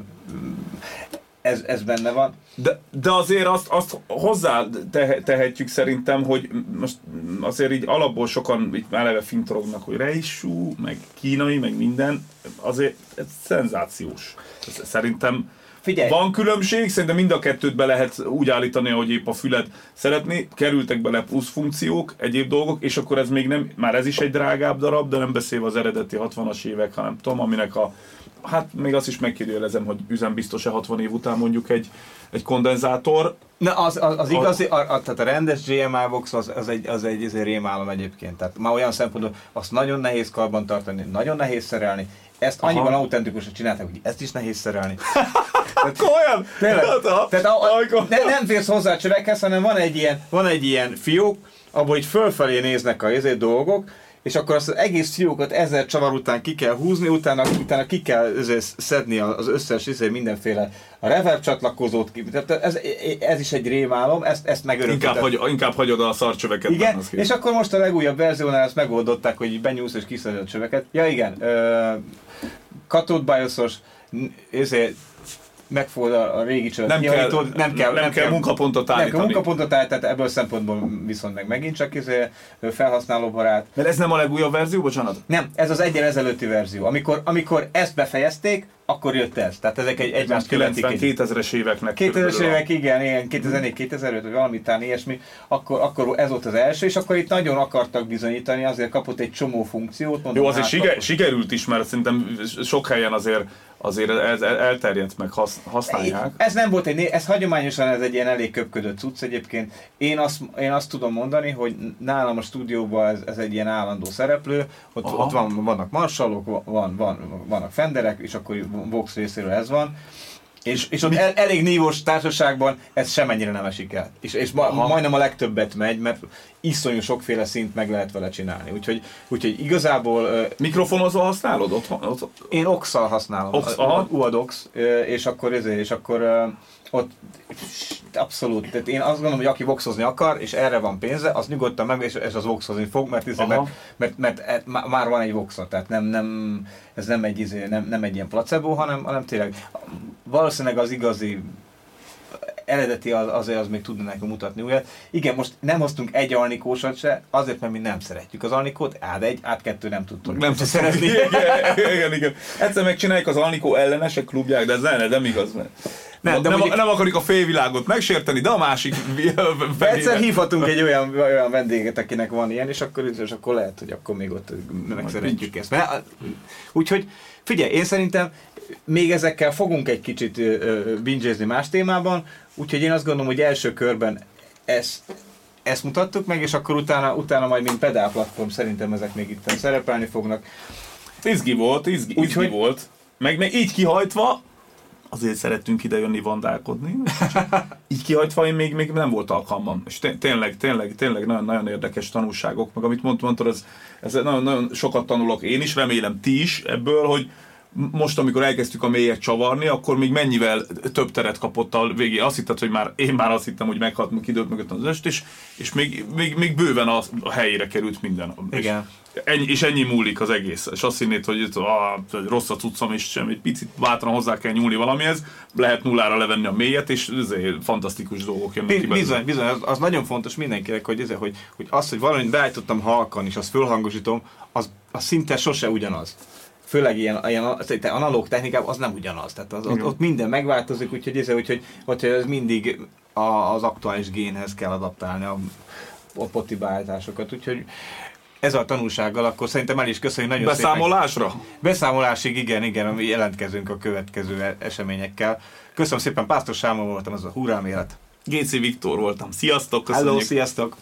ez, ez benne van. De, de azért azt, azt hozzá te, tehetjük szerintem, hogy most azért így alapból sokan itt már eleve fintorognak, hogy reissú, meg kínai, meg minden, azért ez szenzációs. Szerintem Figyelj. van különbség, szerintem mind a kettőt be lehet úgy állítani, hogy épp a fület szeretné, kerültek bele plusz funkciók, egyéb dolgok, és akkor ez még nem, már ez is egy drágább darab, de nem beszélve az eredeti 60-as évek, hanem tudom, aminek a Hát még azt is megkérdőjelezem, hogy üzembiztos-e 60 év után mondjuk egy, egy kondenzátor. Na az, az, az igazi, a, a, tehát a rendes GMA box az, az egy, az egy, az egy rémálom egyébként. Tehát már olyan szempontból azt nagyon nehéz karban tartani, nagyon nehéz szerelni. Ezt Aha. autentikusra csinálták, hogy ezt is nehéz szerelni. Komolyan? Tényleg. Hát, a- Tehát a, a, amikor- ne, nem férsz hozzá a csövekhez, hanem van egy ilyen, van egy ilyen fiók, ahol így fölfelé néznek a izé dolgok, és akkor azt az egész fiókot ezer csavar után ki kell húzni, utána, utána ki kell szedni az összes izé, mindenféle a reverb csatlakozót ki. Tehát ez, ez is egy rémálom, ezt, ezt megörökítem. Inkább, hagy, inkább hagyod a szarcsöveket. Igen, és akkor most a legújabb verziónál ezt megoldották, hogy benyúlsz és kiszeded a csöveket. Ja igen, uh, katódbájoszos, ezért megfogod a, a régi csövet, nem, kell, nem kell, nem, nem kell munkapontot állítani. Nem kell munkapontot állítani, tehát ebből a szempontból viszont meg megint csak izé, felhasználóbarát. Mert ez nem a legújabb verzió, bocsánat? Nem, ez az egyen ezelőtti verzió. Amikor, amikor ezt befejezték, akkor jött ez. Tehát ezek egy, egymást követik. 2000-es éveknek. 2000-es évek, igen, igen 2004-2005, vagy valami után ilyesmi, akkor, akkor ez volt az első, és akkor itt nagyon akartak bizonyítani, azért kapott egy csomó funkciót. Mondom, Jó, azért hát, siker, sikerült is, mert szerintem sok helyen azért azért ez elterjedt meg, használják. Ez nem volt egy, ez hagyományosan ez egy ilyen elég köpködött cucc egyébként. Én azt, én azt tudom mondani, hogy nálam a stúdióban ez, ez egy ilyen állandó szereplő, ott, ott van, vannak marsalok, van, van, vannak fenderek, és akkor Vox részéről ez van. És, és ott el, elég nívós társaságban ez semennyire nem esik el. És, és ma, majdnem a legtöbbet megy, mert iszonyú sokféle szint meg lehet vele csinálni. Úgyhogy, úgyhogy igazából... Uh, Mikrofonozva használod otthon? Ott? Én ox használom. Ox, Uadox, és akkor, ezért, és akkor uh, ott abszolút, tehát én azt gondolom, hogy aki voxozni akar, és erre van pénze, az nyugodtan meg, és, és az voxozni fog, mert, izé, mert, mert, mert, mert, már van egy voxa, tehát nem, nem, ez nem egy, izé, nem, nem egy ilyen placebo, hanem, hanem tényleg valószínűleg az igazi eredeti az, azért az még tudna nekünk mutatni újat. Igen, most nem hoztunk egy alnikósat se, azért, mert mi nem szeretjük az alnikót, át egy, át kettő nem tudtunk. Nem tudsz szeretni. Igen, igen, igen. Egyszer megcsináljuk az alnikó ellenesek klubják, de ez nem, nem igaz, mert nem, de nem, mondjuk... nem akarjuk a félvilágot megsérteni, de a másik Egyszer hívhatunk egy olyan, olyan vendéget, akinek van ilyen, és akkor, és akkor lehet, hogy akkor még ott megszeretjük ezt. Úgyhogy figyelj, én szerintem még ezekkel fogunk egy kicsit bingezni más témában, úgyhogy én azt gondolom, hogy első körben ezt, ezt mutattuk meg, és akkor utána, utána majd mint pedál platform szerintem ezek még itt szerepelni fognak. Izgi volt, izgi, izgi Úgyhogy... volt. Meg, meg így kihajtva, azért szerettünk ide jönni vandálkodni. Így kihajtva én még, még nem volt alkalmam. És tényleg, tényleg, tényleg nagyon, nagyon érdekes tanulságok, meg amit mondtad, ez, ez nagyon, nagyon sokat tanulok én is, remélem ti is ebből, hogy most, amikor elkezdtük a mélyet csavarni, akkor még mennyivel több teret kapott a végén. Azt hitted, hogy már én már azt hittem, hogy meghalt, kidőlt mögött az est, és, és még, még, még bőven a, a helyére került minden. Igen. És ennyi, és ennyi múlik az egész. És azt hinnéd, hogy ah, rossz a cuccom, és sem egy picit bátran hozzá kell nyúlni valamihez, lehet nullára levenni a mélyet, és ezért fantasztikus dolgok jönnek ki. Bizony, bizony, az, az, nagyon fontos mindenkinek, hogy, ezért, hogy, hogy az, hogy valamit beállítottam halkan, és azt fölhangosítom, az, az szinte sose ugyanaz főleg ilyen, ilyen analóg technikában az nem ugyanaz. Tehát az, ott, ott minden megváltozik, úgyhogy ez, úgyhogy, úgyhogy ez mindig a, az aktuális génhez kell adaptálni a, a poti beállításokat. Úgyhogy ez a tanulsággal, akkor szerintem el is köszönjük nagyon Beszámolásra? szépen. Beszámolásig, igen, igen, jelentkezünk a következő eseményekkel. Köszönöm szépen, Pásztor Sámon voltam, ez a hurrám élet. GC Viktor voltam. Sziasztok, köszönjük. Hello, sziasztok!